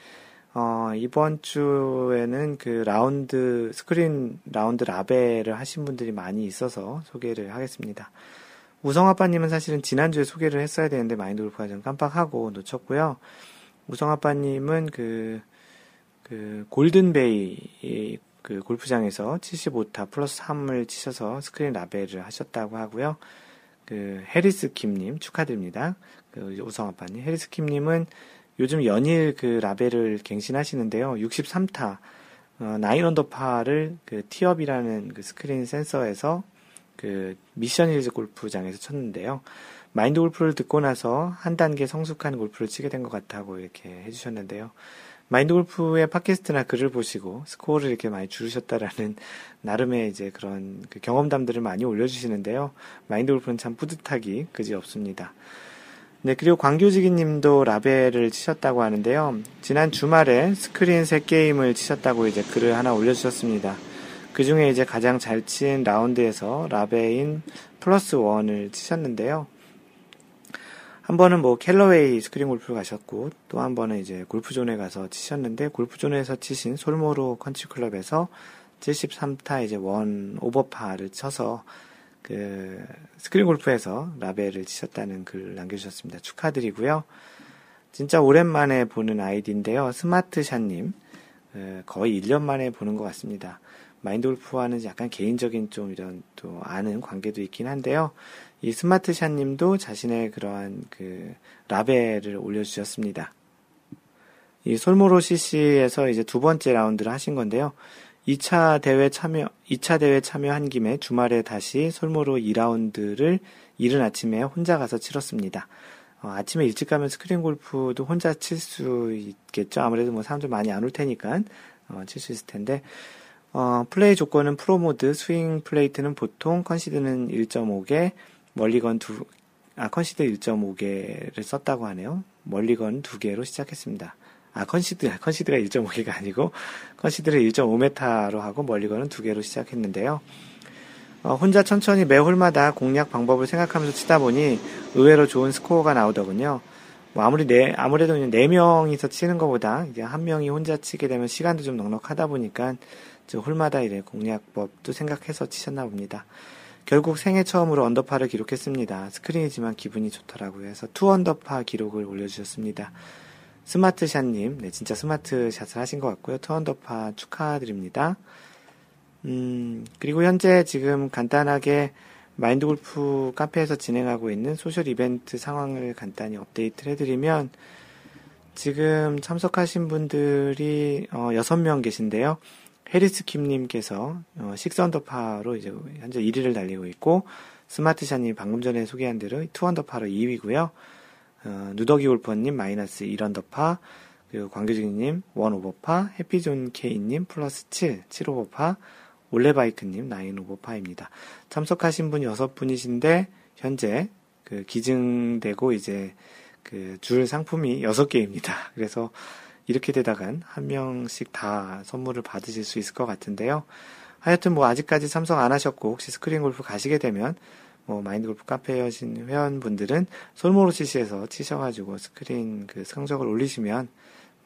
어, 이번 주에는 그 라운드 스크린 라운드 라베를 하신 분들이 많이 있어서 소개를 하겠습니다. 우성 아빠님은 사실은 지난주에 소개를 했어야 되는데 마인드 골프가 좀 깜빡하고 놓쳤고요. 우성 아빠님은 그, 그 골든베이 그 골프장에서 75타 플러스 3을 치셔서 스크린 라베를 하셨다고 하고요. 그 해리스 김님 축하드립니다. 그 우성 아빠님 해리스 김님은 요즘 연일 그 라베를 갱신하시는데요. 63타 어, nine 언더파를 그 티업이라는 그 스크린 센서에서 그 미션 힐즈 골프장에서 쳤는데요. 마인드 골프를 듣고 나서 한 단계 성숙한 골프를 치게 된 것 같다고 이렇게 해주셨는데요. 마인드 골프의 팟캐스트나 글을 보시고 스코어를 이렇게 많이 줄으셨다라는 나름의 이제 그런 그 경험담들을 많이 올려주시는데요. 마인드 골프는 참 뿌듯하기 그지 없습니다. 네, 그리고 광교지기 님도 라베를 치셨다고 하는데요. 지난 주말에 스크린 세 게임을 치셨다고 이제 글을 하나 올려주셨습니다. 그 중에 이제 가장 잘 친 라운드에서 라베인 plus one을 치셨는데요. 한 번은 뭐 캘러웨이 스크린 골프를 가셨고 또 한 번은 이제 골프존에 가서 치셨는데 골프존에서 치신 솔모로 컨트리 클럽에서 73타 이제 one 오버파를 쳐서 그 스크린 골프에서 라베를 치셨다는 글 남겨주셨습니다. 축하드리고요. 진짜 오랜만에 보는 아이디인데요. 스마트샷님 거의 1년 만에 보는 것 같습니다. 마인드 골프와는 약간 개인적인 좀 이런 또 아는 관계도 있긴 한데요. 이 스마트샷 님도 자신의 그러한 그 라베를 올려주셨습니다. 이 솔모로 CC에서 이제 두 번째 라운드를 하신 건데요. 2차 대회 참여, 2차 대회 참여한 김에 주말에 다시 솔모로 2라운드를 이른 아침에 혼자 가서 치렀습니다. 어, 아침에 일찍 가면 스크린 골프도 혼자 칠 수 있겠죠. 아무래도 뭐 사람들 많이 안 올 테니까, 어, 칠 수 있을 텐데, 어, 플레이 조건은 프로 모드, 스윙 플레이트는 보통, 컨시드는 1.5개, 멀리건 두, 아, 컨시드 1.5개를 썼다고 하네요. 멀리건 두 개로 시작했습니다. 아, 컨시드, 컨시드가 1.5개가 아니고, 컨시드를 1.5m로 하고 멀리건은 두 개로 시작했는데요. 어, 혼자 천천히 매 홀마다 공략 방법을 생각하면서 치다 보니 의외로 좋은 스코어가 나오더군요. 뭐 아무리 네, 아무래도 네 명이서 치는 것보다 이제 한 명이 혼자 치게 되면 시간도 좀 넉넉하다 보니까 저 홀마다 이래 공략법도 생각해서 치셨나 봅니다. 결국 생애 처음으로 언더파를 기록했습니다. 스크린이지만 기분이 좋더라고요. 해서 two 언더파 기록을 올려주셨습니다. 스마트샷님, 네, 진짜 스마트샷을 하신 것 같고요. two 언더파 축하드립니다. 음, 그리고 현재 지금 간단하게 마인드 골프 카페에서 진행하고 있는 소셜 이벤트 상황을 간단히 업데이트를 해드리면 지금 참석하신 분들이 어, 6명 계신데요. 해리스 킴님께서 어, 식스언더파로 이제 현재 1위를 달리고 있고 스마트샷님 방금 전에 소개한 대로 two 언더파로 2위고요. 어, 누더기 골퍼님 마이너스 1언더파 그리고 광교직님 one 오버파 해피존 케이님 플러스 7 7오버파 올레바이크님 nine 오버파입니다. 참석하신 분 여섯 분이신데 현재 그 기증되고 이제 그 줄 상품이 여섯 개입니다. 그래서 이렇게 되다간 한 명씩 다 선물을 받으실 수 있을 것 같은데요. 하여튼 뭐 아직까지 참석 안 하셨고 혹시 스크린 골프 가시게 되면 뭐 마인드 골프 카페에 오신 회원분들은 솔모로 CC에서 치셔가지고 스크린 그 성적을 올리시면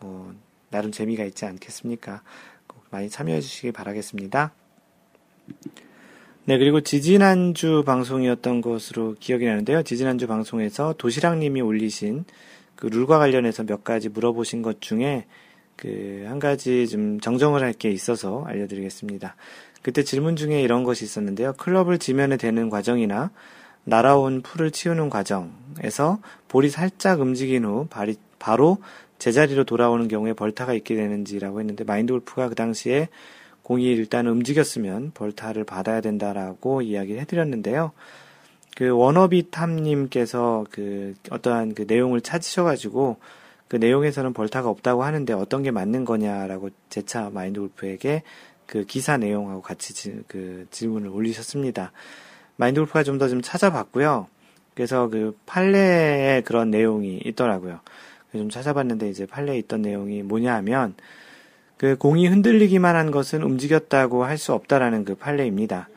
뭐 나름 재미가 있지 않겠습니까? 꼭 많이 참여해 주시기 바라겠습니다. 네, 그리고 지지난주 방송이었던 것으로 기억이 나는데요. 지지난주 방송에서 도시락님이 올리신 그 룰과 관련해서 몇 가지 물어보신 것 중에 그 한 가지 좀 정정을 할 게 있어서 알려드리겠습니다. 그때 질문 중에 이런 것이 있었는데요. 클럽을 지면에 대는 과정이나 날아온 풀을 치우는 과정에서 볼이 살짝 움직인 후 발이 바로 제자리로 돌아오는 경우에 벌타가 있게 되는지라고 했는데 마인드 골프가 그 당시에 공이 일단 움직였으면 벌타를 받아야 된다라고 이야기를 해드렸는데요. 그 워너비 탐님께서 그 어떠한 그 내용을 찾으셔가지고 그 내용에서는 벌타가 없다고 하는데 어떤 게 맞는 거냐라고 재차 마인드 골프에게 그 기사 내용하고 같이 지, 그 질문을 올리셨습니다. 마인드 골프가 좀 더좀 좀 찾아봤고요. 그래서 그 판례에 그런 내용이 있더라고요. 좀 찾아봤는데 이제 판례에 있던 내용이 뭐냐 하면 그 공이 흔들리기만 한 것은 움직였다고 할 수 없다라는 그 판례입니다.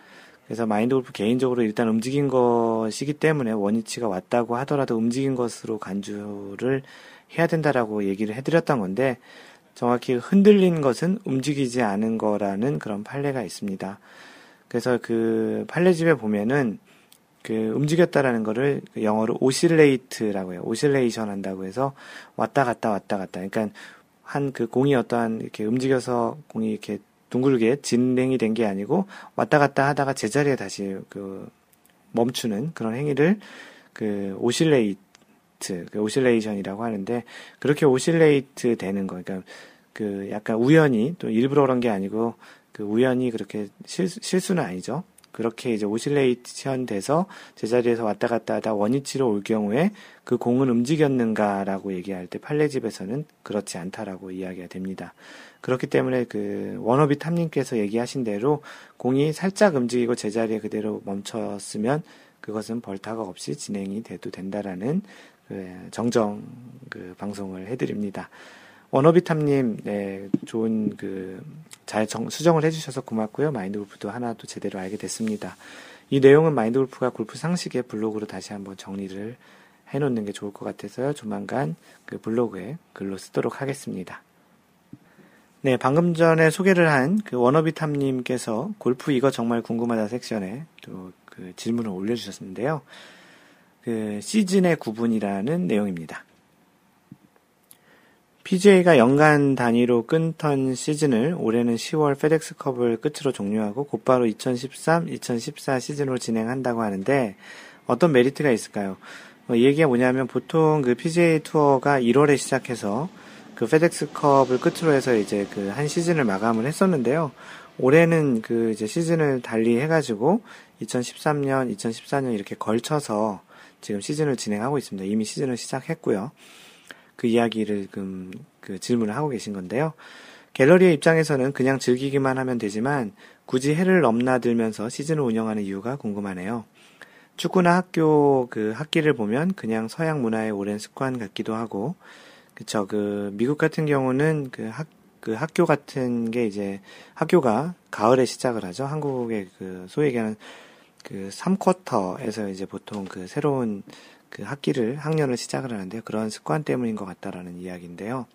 그래서 마인드 골프 개인적으로 일단 움직인 것이기 때문에 원위치가 왔다고 하더라도 움직인 것으로 간주를 해야 된다라고 얘기를 해드렸던 건데 정확히 흔들린 것은 움직이지 않은 거라는 그런 판례가 있습니다. 그래서 그 판례집에 보면은 그 움직였다라는 거를 그 영어로 oscillate라고 해요. oscillation 한다고 해서 왔다 갔다 왔다 갔다. 그러니까 한 그 공이 어떠한 이렇게 움직여서 공이 이렇게 둥글게 진행이 된 게 아니고 왔다 갔다 하다가 제자리에 다시 그 멈추는 그런 행위를 그 oscillate, 그 oscillation이라고 하는데 그렇게 oscillate 되는 거, 그러니까 그 약간 우연히 또 일부러 그런 게 아니고 그 우연히 그렇게 실, 실수는 아니죠. 그렇게 이제 오실레이션 돼서 제자리에서 왔다 갔다 하다 원위치로 올 경우에 그 공은 움직였는가라고 얘기할 때 판례집에서는 그렇지 않다라고 이야기가 됩니다. 그렇기 때문에 그 원어비 탐님께서 얘기하신 대로 공이 살짝 움직이고 제자리에 그대로 멈췄으면 그것은 벌타가 없이 진행이 돼도 된다라는 그 정정 그 방송을 해드립니다. 원어비탐님, 네, 좋은 그, 잘 정, 수정을 해주셔서 고맙고요. 마인드 골프도 하나 또 제대로 알게 됐습니다. 이 내용은 마인드 골프가 골프 상식의 블로그로 다시 한번 정리를 해놓는 게 좋을 것 같아서요. 조만간 그 블로그에 글로 쓰도록 하겠습니다. 네, 방금 전에 소개를 한 그 원어비탐님께서 골프 이거 정말 궁금하다 섹션에 또 그 질문을 올려주셨는데요. 그 시즌의 구분이라는 내용입니다. PGA가 연간 단위로 끊던 시즌을 올해는 10월 페덱스컵을 끝으로 종료하고 곧바로 2013-2014 시즌으로 진행한다고 하는데 어떤 메리트가 있을까요? 어, 이 얘기가 뭐냐면 보통 그 PGA 투어가 1월에 시작해서 그 페덱스컵을 끝으로 해서 이제 그 한 시즌을 마감을 했었는데요. 올해는 그 이제 시즌을 달리 해가지고 2013년, 2014년 이렇게 걸쳐서 지금 시즌을 진행하고 있습니다. 이미 시즌을 시작했고요. 그 이야기를 그, 그 질문을 하고 계신 건데요. 갤러리의 입장에서는 그냥 즐기기만 하면 되지만 굳이 해를 넘나들면서 시즌을 운영하는 이유가 궁금하네요. 축구나 학교 그 학기를 보면 그냥 서양 문화의 오랜 습관 같기도 하고 그쵸. 그, 미국 같은 경우는 그 학, 그 학교 같은 게 이제 학교가 가을에 시작을 하죠. 한국의 그 소위 얘기하는 그 3쿼터에서 이제 보통 그 새로운 그 학기를, 학년을 시작을 하는데 그런 습관 때문인 것 같다라는 이야기인데요.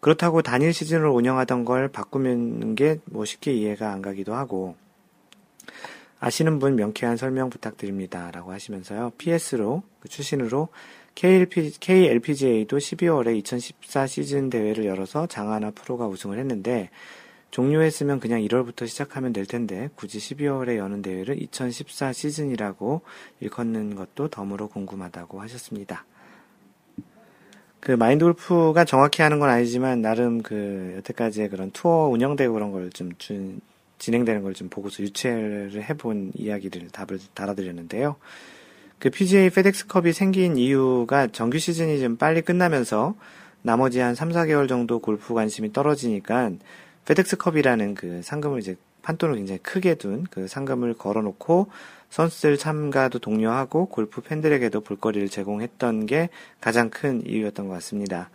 그렇다고 단일 시즌을 운영하던 걸 바꾸는 게 뭐 쉽게 이해가 안 가기도 하고, 아시는 분 명쾌한 설명 부탁드립니다. 라고 하시면서요. PS로, 그 출신으로 KLP, KLPGA도 12월에 2014 시즌 대회를 열어서 장하나 프로가 우승을 했는데, 종료했으면 그냥 1월부터 시작하면 될 텐데 굳이 12월에 여는 대회를 2014 시즌이라고 일컫는 것도 덤으로 궁금하다고 하셨습니다. 그 마인드 골프가 정확히 하는 건 아니지만 나름 그 여태까지의 그런 투어 운영되고 그런 걸 좀 진행되는 걸 좀 보고서 유추를 해본 이야기를 답을 달아드렸는데요. 그 PGA 페덱스컵이 생긴 이유가 정규 시즌이 좀 빨리 끝나면서 나머지 한 3, 4개월 정도 골프 관심이 떨어지니까 페덱스컵이라는 그 상금을 이제 판돈을 굉장히 크게 둔 그 상금을 걸어놓고 선수들 참가도 독려하고 골프 팬들에게도 볼거리를 제공했던 게 가장 큰 이유였던 것 같습니다.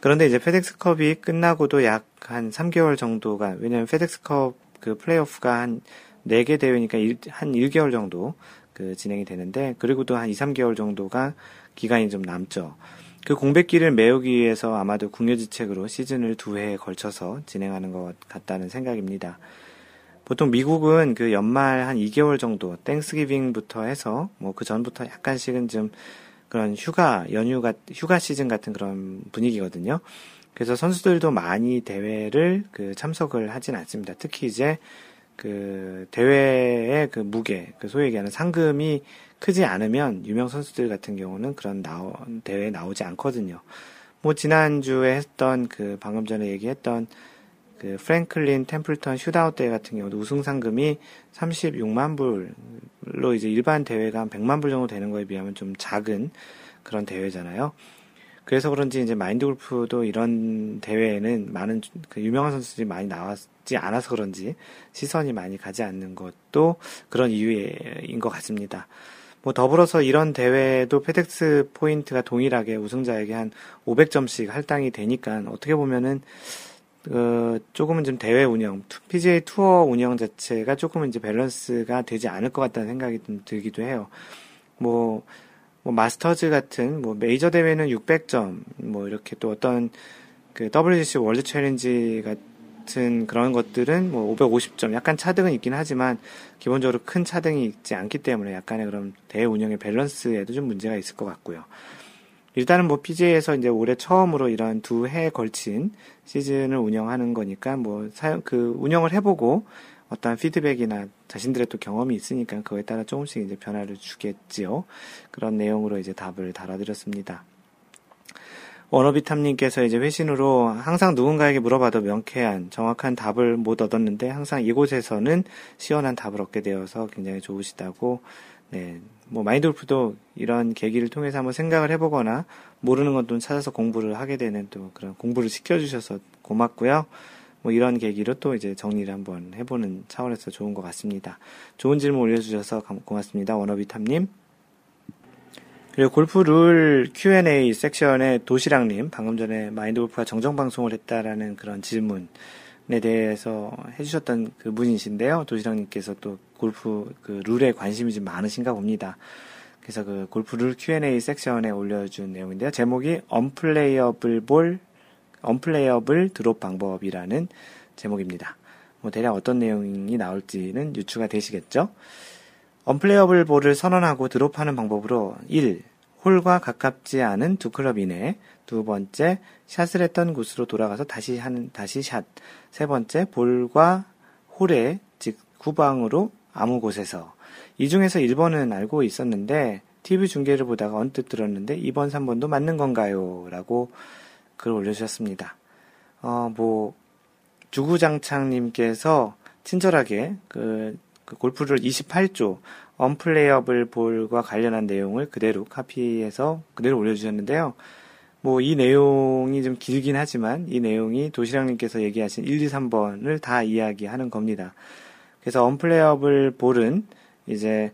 그런데 이제 페덱스컵이 끝나고도 약 한 3개월 정도가, 왜냐면 페덱스컵 그 플레이오프가 한 4개 대회니까 일, 한 1개월 정도 그 진행이 되는데, 그리고도 한 2, 3개월 정도가 기간이 좀 남죠. 그 공백기를 메우기 위해서 아마도 궁여지책으로 시즌을 두 해에 걸쳐서 진행하는 것 같다는 생각입니다. 보통 미국은 그 연말 한 2개월 정도 땡스기빙부터 해서 뭐 그 전부터 약간씩은 좀 그런 휴가 연휴가 휴가 시즌 같은 그런 분위기거든요. 그래서 선수들도 많이 대회를 그 참석을 하진 않습니다. 특히 이제 그 대회의 그 무게, 그 소위 얘기하는 상금이 크지 않으면 유명 선수들 같은 경우는 그런 나오, 대회에 나오지 않거든요. 뭐 지난주에 했던 그 방금 전에 얘기했던 그 프랭클린 템플턴 슈다웃 대회 같은 경우도 우승 상금이 36만 불로 이제 일반 대회가 한 100만 불 정도 되는 거에 비하면 좀 작은 그런 대회잖아요. 그래서 그런지 이제 마인드 골프도 이런 대회에는 많은 그 유명한 선수들이 많이 나왔지 않아서 그런지 시선이 많이 가지 않는 것도 그런 이유인 것 같습니다. 뭐 더불어서 이런 대회도 페덱스 포인트가 동일하게 우승자에게 한 500점씩 할당이 되니까 어떻게 보면은 어, 조금은 좀 대회 운영, PGA 투어 운영 자체가 조금은 이제 밸런스가 되지 않을 것 같다는 생각이 좀 들기도 해요. 뭐, 뭐 마스터즈 같은 뭐 메이저 대회는 600점, 뭐 이렇게 또 어떤 그 WGC 월드 챌린지 같은 그런 것들은 뭐 550점, 약간 차등은 있긴 하지만 기본적으로 큰 차등이 있지 않기 때문에 약간의 그런 대회 운영의 밸런스에도 좀 문제가 있을 것 같고요. 일단은 뭐 PGA에서 이제 올해 처음으로 이런 두 해에 걸친 시즌을 운영하는 거니까 뭐 사용 그 운영을 해보고 어떠한 피드백이나 자신들의 또 경험이 있으니까 그거에 따라 조금씩 이제 변화를 주겠지요. 그런 내용으로 이제 답을 달아드렸습니다. 워너비탐님께서 이제 회신으로 항상 누군가에게 물어봐도 명쾌한 정확한 답을 못 얻었는데 항상 이곳에서는 시원한 답을 얻게 되어서 굉장히 좋으시다고 네, 뭐 마인드골프도 이런 계기를 통해서 한번 생각을 해보거나 모르는 것도 찾아서 공부를 하게 되는 또 그런 공부를 시켜주셔서 고맙고요. 뭐 이런 계기로 또 이제 정리를 한번 해보는 차원에서 좋은 것 같습니다. 좋은 질문 올려주셔서 고맙습니다. 워너비탐님. 그리고 골프 룰 Q&A 섹션에 도시락님, 방금 전에 마인드 골프가 정정방송을 했다라는 그런 질문, 에 대해서 해주셨던 그 분이신데요. 도시락님께서 또 골프 그 룰에 관심이 좀 많으신가 봅니다. 그래서 그 골프 룰 Q&A 섹션에 올려준 내용인데요. 제목이 unplayable ball, unplayable 드롭 방법이라는 제목입니다. 뭐 대략 어떤 내용이 나올지는 유추가 되시겠죠? unplayable ball을 선언하고 드롭하는 방법으로 1. 홀과 가깝지 않은 두 클럽 이내 두 번째, 샷을 했던 곳으로 돌아가서 다시 하는, 다시 샷. 세 번째, 볼과 홀에, 즉, 후방으로 아무 곳에서. 이 중에서 1번은 알고 있었는데, TV 중계를 보다가 언뜻 들었는데, 2번, 3번도 맞는 건가요? 라고 글을 올려주셨습니다. 어, 뭐, 주구장창님께서 친절하게 그, 그 골프 룰 28조, unplayable ball과 관련한 내용을 그대로 카피해서 그대로 올려주셨는데요. 뭐 이 내용이 좀 길긴 하지만 이 내용이 도시락님께서 얘기하신 1, 2, 3번을 다 이야기하는 겁니다. 그래서 unplayable ball은 이제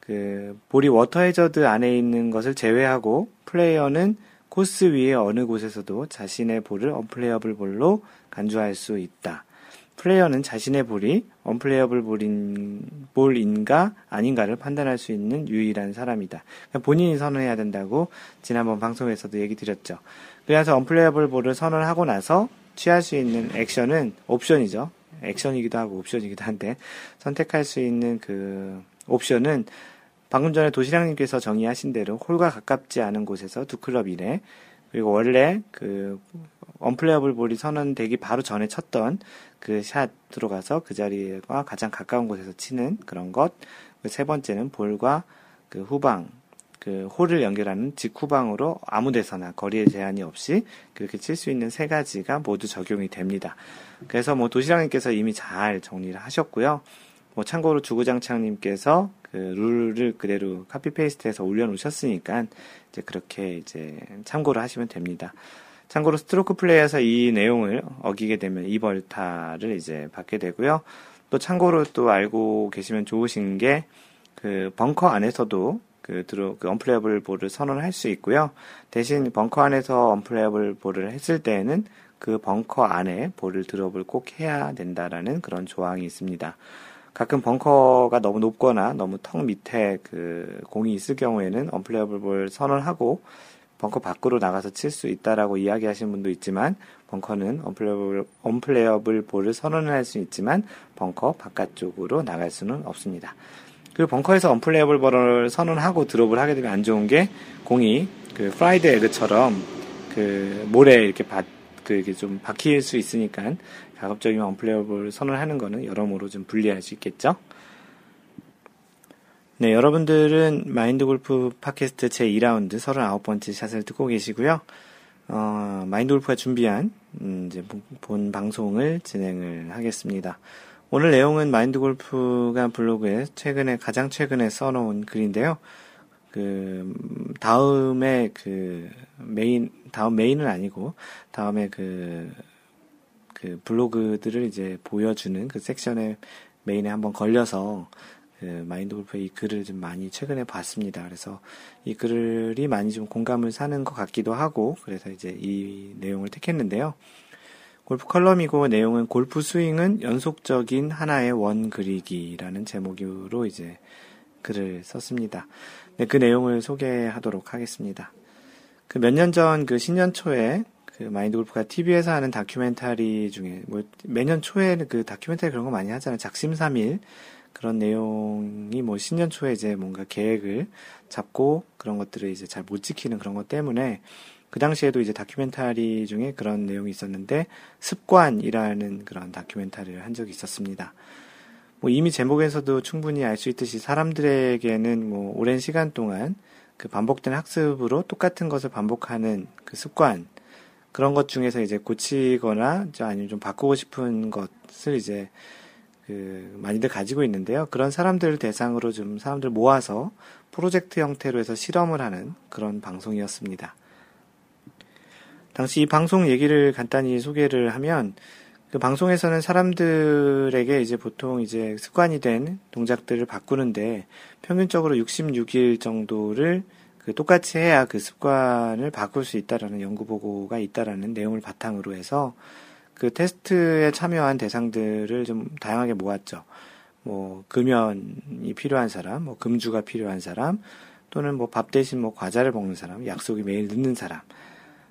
그 볼이 워터 해저드 안에 있는 것을 제외하고 플레이어는 코스 위의 어느 곳에서도 자신의 볼을 unplayable ball로 간주할 수 있다. 플레이어는 자신의 볼이 unplayable ball인, ball인가 아닌가를 판단할 수 있는 유일한 사람이다. 그러니까 본인이 선언해야 된다고 지난번 방송에서도 얘기 드렸죠. 그래서 unplayable ball을 선언하고 나서 취할 수 있는 액션은 옵션이죠. 액션이기도 하고 옵션이기도 한데 선택할 수 있는 그 옵션은 방금 전에 도시락님께서 정의하신 대로 홀과 가깝지 않은 곳에서 두 클럽 이내 그리고 원래 그 unplayable ball이 선언되기 바로 전에 쳤던 그 샷 들어가서 그 자리와 가장 가까운 곳에서 치는 그런 것. 그 세 번째는 볼과 그 후방, 그 홀을 연결하는 직후방으로 아무 데서나 거리에 제한이 없이 그렇게 칠 수 있는 세 가지가 모두 적용이 됩니다. 그래서 뭐 도시락님께서 이미 잘 정리를 하셨고요. 뭐 참고로 주구장창님께서 그 룰을 그대로 copy paste해서 올려놓으셨으니까 이제 그렇게 이제 참고를 하시면 됩니다. 참고로 스트로크 플레이에서 이 내용을 어기게 되면 이 벌타를 이제 받게 되고요. 또 참고로 또 알고 계시면 좋으신 게 그 벙커 안에서도 그 드로 그 unplayable ball을 선언할 수 있고요. 대신 벙커 안에서 unplayable ball을 했을 때에는 그 벙커 안에 볼을 드롭을 꼭 해야 된다라는 그런 조항이 있습니다. 가끔 벙커가 너무 높거나 너무 턱 밑에 그 공이 있을 경우에는 unplayable ball 선언하고 벙커 밖으로 나가서 칠 수 있다라고 이야기하시는 분도 있지만 벙커는 unplayable, unplayable ball을 선언을 할 수 있지만 벙커 바깥쪽으로 나갈 수는 없습니다. 그리고 벙커에서 unplayable ball을 선언하고 드롭을 하게 되면 안 좋은 게 공이 그 fried egg처럼 그 모래 이렇게 받, 그 이게 좀 박힐 수 있으니까 가급적이면 unplayable 선언 하는 거는 여러모로 좀 불리할 수 있겠죠. 네, 여러분들은 마인드 골프 팟캐스트 제 2라운드 39번째 샷을 듣고 계시고요. 어, 마인드 골프가 준비한 음, 이제 본 방송을 진행을 하겠습니다. 오늘 내용은 마인드 골프가 블로그에 최근에 가장 최근에 써놓은 글인데요. 그 다음에 그 메인 다음 메인은 아니고 다음에 그 그그 블로그들을 이제 보여주는 그 섹션에 메인에 한번 걸려서 그 마인드 골프의 이 글을 좀 많이 최근에 봤습니다. 그래서 이 글이 많이 좀 공감을 사는 것 같기도 하고, 그래서 이제 이 내용을 택했는데요. 골프 컬럼이고 내용은 골프 스윙은 연속적인 하나의 원 그리기라는 제목으로 이제 글을 썼습니다. 네, 그 내용을 소개하도록 하겠습니다. 그 몇 년 전 그 신년 초에 그 마인드 골프가 TV에서 하는 다큐멘터리 중에 뭐 매년 초에는 그 다큐멘터리 그런 거 많이 하잖아요. 작심삼일 그런 내용이 뭐 신년 초에 이제 뭔가 계획을 잡고 그런 것들을 이제 잘 못 지키는 그런 것 때문에 그 당시에도 이제 다큐멘터리 중에 그런 내용이 있었는데 습관이라는 그런 다큐멘터리를 한 적이 있었습니다. 뭐 이미 제목에서도 충분히 알 수 있듯이 사람들에게는 뭐 오랜 시간 동안 그 반복된 학습으로 똑같은 것을 반복하는 그 습관 그런 것 중에서 이제 고치거나 아니면 좀 바꾸고 싶은 것을 이제 그 많이들 가지고 있는데요. 그런 사람들을 대상으로 좀 사람들 모아서 프로젝트 형태로 해서 실험을 하는 그런 방송이었습니다. 당시 이 방송 얘기를 간단히 소개를 하면 그 방송에서는 사람들에게 이제 보통 이제 습관이 된 동작들을 바꾸는데 평균적으로 66일 정도를 그 똑같이 해야 그 습관을 바꿀 수 있다라는 연구 보고가 있다라는 내용을 바탕으로 해서 그 테스트에 참여한 대상들을 좀 다양하게 모았죠. 뭐 금연이 필요한 사람, 뭐 금주가 필요한 사람, 또는 뭐 밥 대신 뭐 과자를 먹는 사람, 약속이 매일 늦는 사람,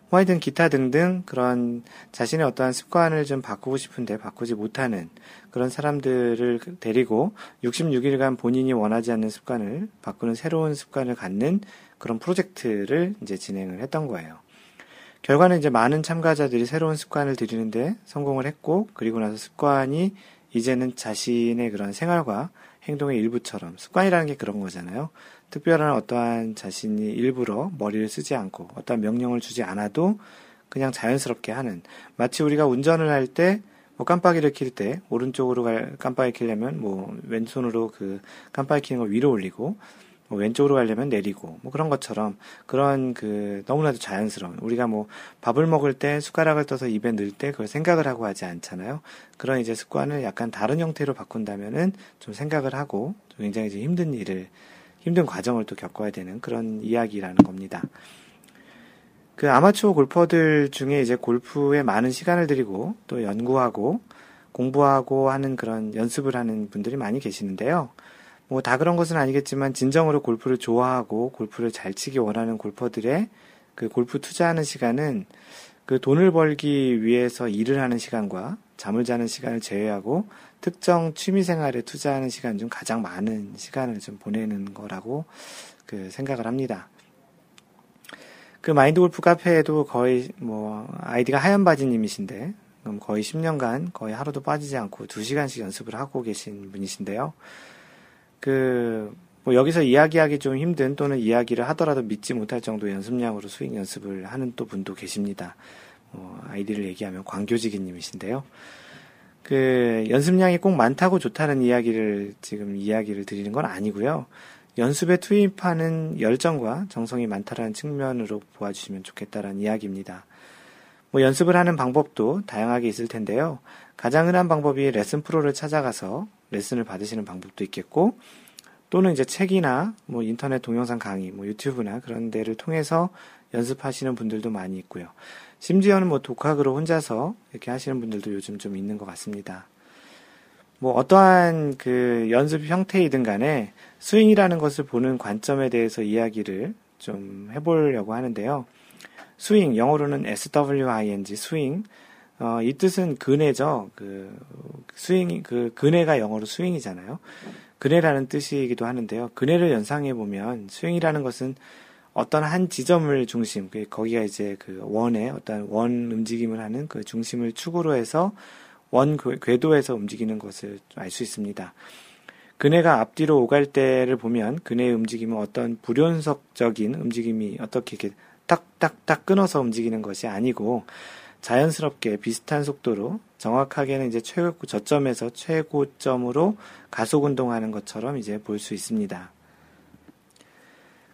뭐 하여튼 기타 등등 그런 자신의 어떠한 습관을 좀 바꾸고 싶은데 바꾸지 못하는 그런 사람들을 데리고 66일간 본인이 원하지 않는 습관을 바꾸는 새로운 습관을 갖는 그런 프로젝트를 이제 진행을 했던 거예요. 결과는 이제 많은 참가자들이 새로운 습관을 들이는데 성공을 했고, 그리고 나서 습관이 이제는 자신의 그런 생활과 행동의 일부처럼, 습관이라는 게 그런 거잖아요. 특별한 어떠한 자신이 일부러 머리를 쓰지 않고, 어떠한 명령을 주지 않아도 그냥 자연스럽게 하는, 마치 우리가 운전을 할 때, 뭐 깜빡이를 킬 때, 오른쪽으로 깜빡이 켜려면 뭐 왼손으로 그 깜빡이 키는 걸 위로 올리고, 뭐 왼쪽으로 가려면 내리고 뭐 그런 것처럼 그런 그 너무나도 자연스러운 우리가 뭐 밥을 먹을 때 숟가락을 떠서 입에 넣을 때 그걸 생각을 하고 하지 않잖아요. 그런 이제 습관을 약간 다른 형태로 바꾼다면은 좀 생각을 하고 좀 굉장히 이제 힘든 일을 힘든 과정을 또 겪어야 되는 그런 이야기라는 겁니다. 그 아마추어 골퍼들 중에 이제 골프에 많은 시간을 들이고 또 연구하고 공부하고 하는 그런 연습을 하는 분들이 많이 계시는데요. 뭐 다 그런 것은 아니겠지만 진정으로 골프를 좋아하고 골프를 잘 치기 원하는 골퍼들의 그 골프 투자하는 시간은 그 돈을 벌기 위해서 일을 하는 시간과 잠을 자는 시간을 제외하고 특정 취미 생활에 투자하는 시간 중 가장 많은 시간을 좀 보내는 거라고 그 생각을 합니다. 그 마인드 골프 카페에도 거의 뭐 아이디가 하얀 바지님이신데 그럼 거의 10년간 거의 하루도 빠지지 않고 2시간씩 연습을 하고 계신 분이신데요. 그, 뭐 여기서 이야기하기 좀 힘든 또는 이야기를 하더라도 믿지 못할 정도의 연습량으로 스윙 연습을 하는 또 분도 계십니다. 뭐 아이디를 얘기하면 광교지기님이신데요. 그 연습량이 꼭 많다고 좋다는 이야기를 지금 이야기를 드리는 건 아니고요. 연습에 투입하는 열정과 정성이 많다라는 측면으로 보아주시면 좋겠다라는 이야기입니다. 뭐 연습을 하는 방법도 다양하게 있을 텐데요. 가장 흔한 방법이 레슨 프로를 찾아가서 레슨을 받으시는 방법도 있겠고, 또는 이제 책이나 뭐 인터넷 동영상 강의, 뭐 유튜브나 그런 데를 통해서 연습하시는 분들도 많이 있고요. 심지어는 뭐 독학으로 혼자서 이렇게 하시는 분들도 요즘 좀 있는 것 같습니다. 뭐 어떠한 그 연습 형태이든 간에 스윙이라는 것을 보는 관점에 대해서 이야기를 좀 해보려고 하는데요. 스윙, 영어로는 SWING, 스윙. 어, 이 뜻은 그네죠. 그, 스윙, 그, 그네가 영어로 스윙이잖아요. 그네라는 뜻이기도 하는데요. 그네를 연상해 보면 스윙이라는 것은 어떤 한 지점을 중심, 그 거기가 이제 그 원의 어떤 원 움직임을 하는 그 중심을 축으로 해서 원 궤도에서 움직이는 것을 알 수 있습니다. 그네가 앞뒤로 오갈 때를 보면 그네의 움직임은 어떤 불연속적인 움직임이 어떻게 이렇게 딱딱딱 끊어서 움직이는 것이 아니고 자연스럽게 비슷한 속도로 정확하게는 이제 최고 저점에서 최고점으로 가속 운동하는 것처럼 이제 볼 수 있습니다.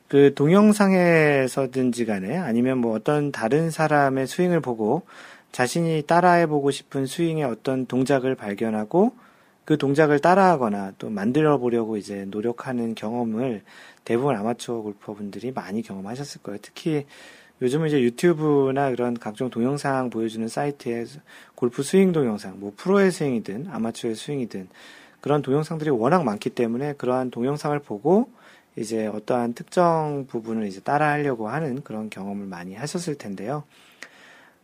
그 동영상에서든지 간에 아니면 뭐 어떤 다른 사람의 스윙을 보고 자신이 따라해 보고 싶은 스윙의 어떤 동작을 발견하고 그 동작을 따라하거나 또 만들어 보려고 이제 노력하는 경험을 대부분 아마추어 골퍼분들이 많이 경험하셨을 거예요. 특히 요즘은 이제 유튜브나 그런 각종 동영상 보여주는 사이트에 골프 스윙 동영상, 뭐 프로의 스윙이든 아마추어의 스윙이든 그런 동영상들이 워낙 많기 때문에 그러한 동영상을 보고 이제 어떠한 특정 부분을 이제 따라 하려고 하는 그런 경험을 많이 하셨을 텐데요.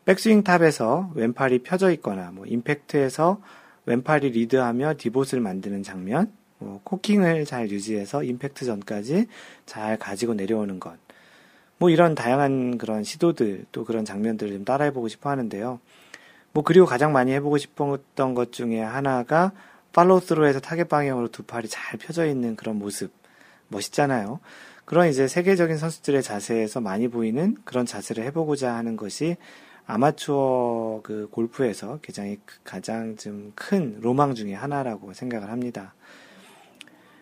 백스윙 탑에서 왼팔이 펴져 있거나 뭐 임팩트에서 왼팔이 리드하며 divot을 만드는 장면, 뭐 cocking을 잘 유지해서 임팩트 전까지 잘 가지고 내려오는 것. 뭐 이런 다양한 그런 시도들 또 그런 장면들을 좀 따라해보고 싶어 하는데요. 뭐 그리고 가장 많이 해보고 싶었던 것 중에 하나가 팔로우스루에서 타겟 방향으로 두 팔이 잘 펴져 있는 그런 모습 멋있잖아요. 그런 이제 세계적인 선수들의 자세에서 많이 보이는 그런 자세를 해보고자 하는 것이 아마추어 그 골프에서 굉장히 가장 좀 큰 로망 중의 하나라고 생각을 합니다.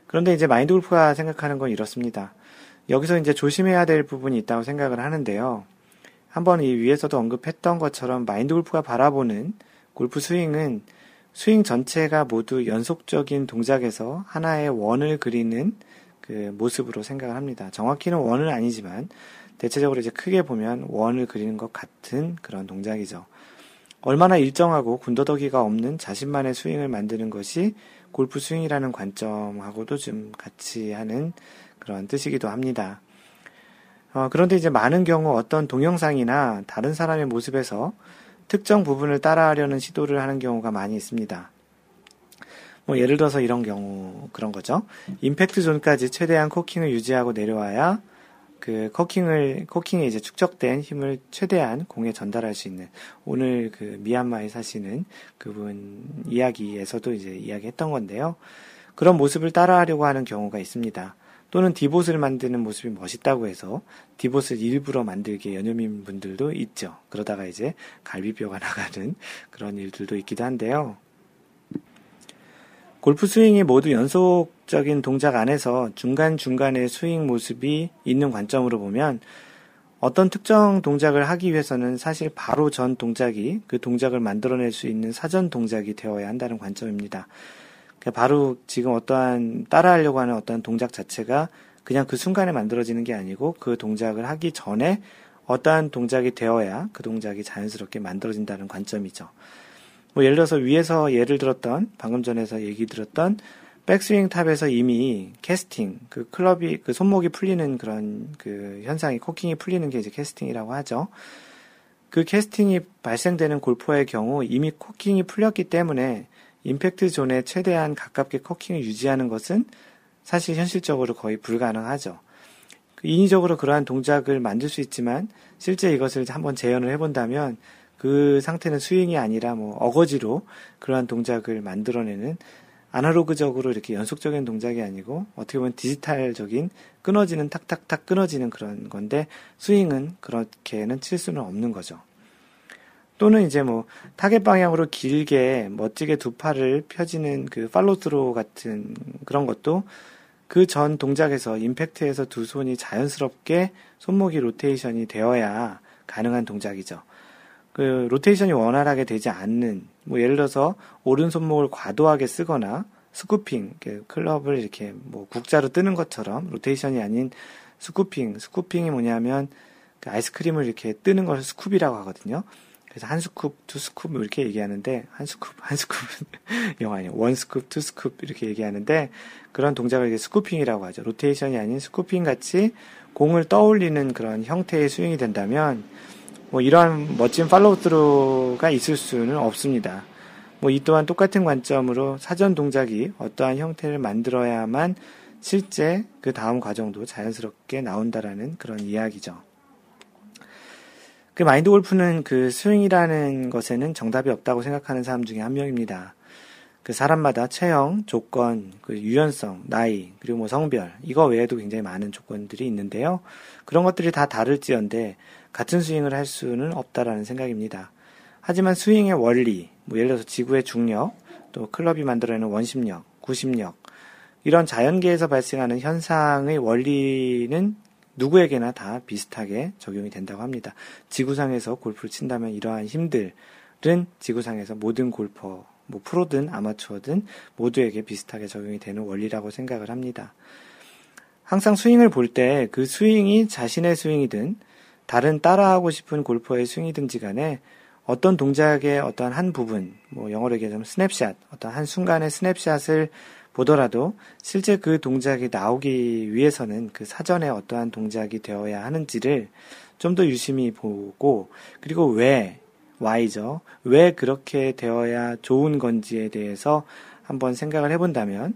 그런데 이제 마인드 골프가 생각하는 건 이렇습니다. 여기서 이제 조심해야 될 부분이 있다고 생각을 하는데요. 한번 이 위에서도 언급했던 것처럼 마인드 골프가 바라보는 골프 스윙은 스윙 전체가 모두 연속적인 동작에서 하나의 원을 그리는 그 모습으로 생각을 합니다. 정확히는 원은 아니지만 대체적으로 이제 크게 보면 원을 그리는 것 같은 그런 동작이죠. 얼마나 일정하고 군더더기가 없는 자신만의 스윙을 만드는 것이 골프 스윙이라는 관점하고도 좀 같이 하는 그런 뜻이기도 합니다. 어, 그런데 이제 많은 경우 어떤 동영상이나 다른 사람의 모습에서 특정 부분을 따라하려는 시도를 하는 경우가 많이 있습니다. 뭐 예를 들어서 이런 경우 그런 거죠. 임팩트 존까지 최대한 코킹을 유지하고 내려와야 그 커킹을 커킹에 이제 축적된 힘을 최대한 공에 전달할 수 있는 오늘 그 미얀마에 사시는 그분 이야기에서도 이제 이야기했던 건데요. 그런 모습을 따라하려고 하는 경우가 있습니다. 또는 디봇을 만드는 모습이 멋있다고 해서 디봇을 일부러 만들게 연유민 분들도 있죠. 그러다가 이제 갈비뼈가 나가는 그런 일들도 있기도 한데요. 골프 스윙이 모두 연속적인 동작 안에서 중간중간의 스윙 모습이 있는 관점으로 보면 어떤 특정 동작을 하기 위해서는 사실 바로 전 동작이 그 동작을 만들어낼 수 있는 사전 동작이 되어야 한다는 관점입니다. 그러니까 바로 지금 어떠한 따라하려고 하는 어떤 동작 자체가 그냥 그 순간에 만들어지는 게 아니고 그 동작을 하기 전에 어떠한 동작이 되어야 그 동작이 자연스럽게 만들어진다는 관점이죠. 뭐 예를 들어서 위에서 예를 들었던 방금 전에서 얘기 들었던 백스윙 탑에서 이미 캐스팅 그 클럽이 그 손목이 풀리는 그런 그 현상이 cocking이 풀리는 게 이제 캐스팅이라고 하죠. 그 캐스팅이 발생되는 골퍼의 경우 이미 코킹이 풀렸기 때문에 임팩트 존에 최대한 가깝게 코킹을 유지하는 것은 사실 현실적으로 거의 불가능하죠. 그 인위적으로 그러한 동작을 만들 수 있지만 실제 이것을 한번 재현을 해본다면 그 상태는 스윙이 아니라 뭐 어거지로 그러한 동작을 만들어내는 아날로그적으로 이렇게 연속적인 동작이 아니고 어떻게 보면 디지털적인 끊어지는 탁탁탁 끊어지는 그런 건데 스윙은 그렇게는 칠 수는 없는 거죠. 또는 이제 뭐 타겟 방향으로 길게 멋지게 두 팔을 펴지는 그 팔로스루 같은 그런 것도 그 전 동작에서 임팩트에서 두 손이 자연스럽게 손목이 로테이션이 되어야 가능한 동작이죠. 그 로테이션이 원활하게 되지 않는 뭐 예를 들어서 오른 손목을 과도하게 쓰거나 scooping 클럽을 이렇게 뭐 국자로 뜨는 것처럼 로테이션이 아닌 scooping scooping이 뭐냐면 그 아이스크림을 이렇게 뜨는 것을 scoop이라고 하거든요. 그래서 한 scoop, 두 scoop 뭐 이렇게 얘기하는데 한 scoop, 한 scoop은 영어 아니에요. one scoop, two scoop 이렇게 얘기하는데 그런 동작을 이제 scooping이라고 하죠. 로테이션이 아닌 scooping 같이 공을 떠올리는 그런 형태의 스윙이 된다면 뭐 이러한 멋진 팔로우스루가 있을 수는 없습니다. 뭐 이 또한 똑같은 관점으로 사전 동작이 어떠한 형태를 만들어야만 실제 그 다음 과정도 자연스럽게 나온다라는 그런 이야기죠. 그 마인드 골프는 그 스윙이라는 것에는 정답이 없다고 생각하는 사람 중에 한 명입니다. 그 사람마다 체형, 조건, 그 유연성, 나이, 그리고 뭐 성별, 이거 외에도 굉장히 많은 조건들이 있는데요. 그런 것들이 다 다를지언데 같은 스윙을 할 수는 없다라는 생각입니다. 하지만 스윙의 원리, 뭐 예를 들어서 지구의 중력, 또 클럽이 만들어내는 원심력, 구심력, 이런 자연계에서 발생하는 현상의 원리는 누구에게나 다 비슷하게 적용이 된다고 합니다. 지구상에서 골프를 친다면 이러한 힘들은 지구상에서 모든 골퍼, 뭐 프로든 아마추어든 모두에게 비슷하게 적용이 되는 원리라고 생각을 합니다. 항상 스윙을 볼 때 그 스윙이 자신의 스윙이든 다른 따라하고 싶은 골퍼의 스윙이든지 간에 어떤 동작의 어떤 한 부분, 뭐 영어로 얘기하자면 스냅샷, 어떤 한 순간의 snapshot을 보더라도 실제 그 동작이 나오기 위해서는 그 사전에 어떠한 동작이 되어야 하는지를 좀 더 유심히 보고 그리고 왜 why죠. 왜 그렇게 되어야 좋은 건지에 대해서 한번 생각을 해본다면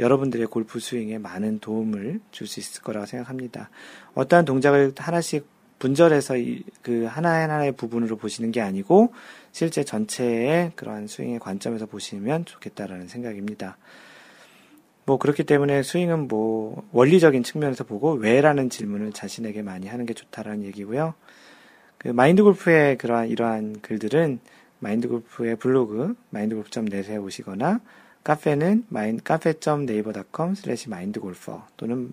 여러분들의 골프 스윙에 많은 도움을 줄 수 있을 거라고 생각합니다. 어떠한 동작을 하나씩 분절해서 그 하나하나의 부분으로 보시는 게 아니고 실제 전체의 그러한 스윙의 관점에서 보시면 좋겠다라는 생각입니다. 뭐 그렇기 때문에 스윙은 뭐 원리적인 측면에서 보고 왜라는 질문을 자신에게 많이 하는 게 좋다라는 얘기고요. 그 마인드 골프의 그러한 이러한 글들은 마인드 골프의 블로그 mindgolf.net에 오시거나 카페는 마인 cafe.naver.com slash mindgolfer 또는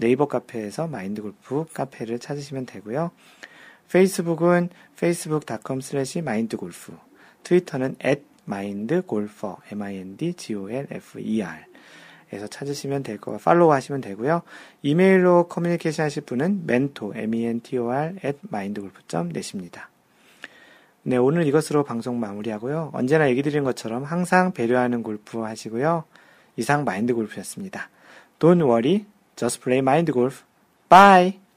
네이버 카페에서 마인드골프 카페를 찾으시면 되고요. 페이스북은 facebook.com slash mindgolf 트위터는 at mindgolfer m-i-n-d-g-o-l-f-e-r 에서 찾으시면 될 거고 팔로우 하시면 되고요. 이메일로 커뮤니케이션 하실 분은 mentor, m-e-n-t-o-r at mindgolf.net입니다. 네, 오늘 이것으로 방송 마무리하고요. 언제나 얘기 드린 것처럼 항상 배려하는 골프 하시고요. 이상 마인드 골프였습니다. Don't worry, just play mind golf. Bye!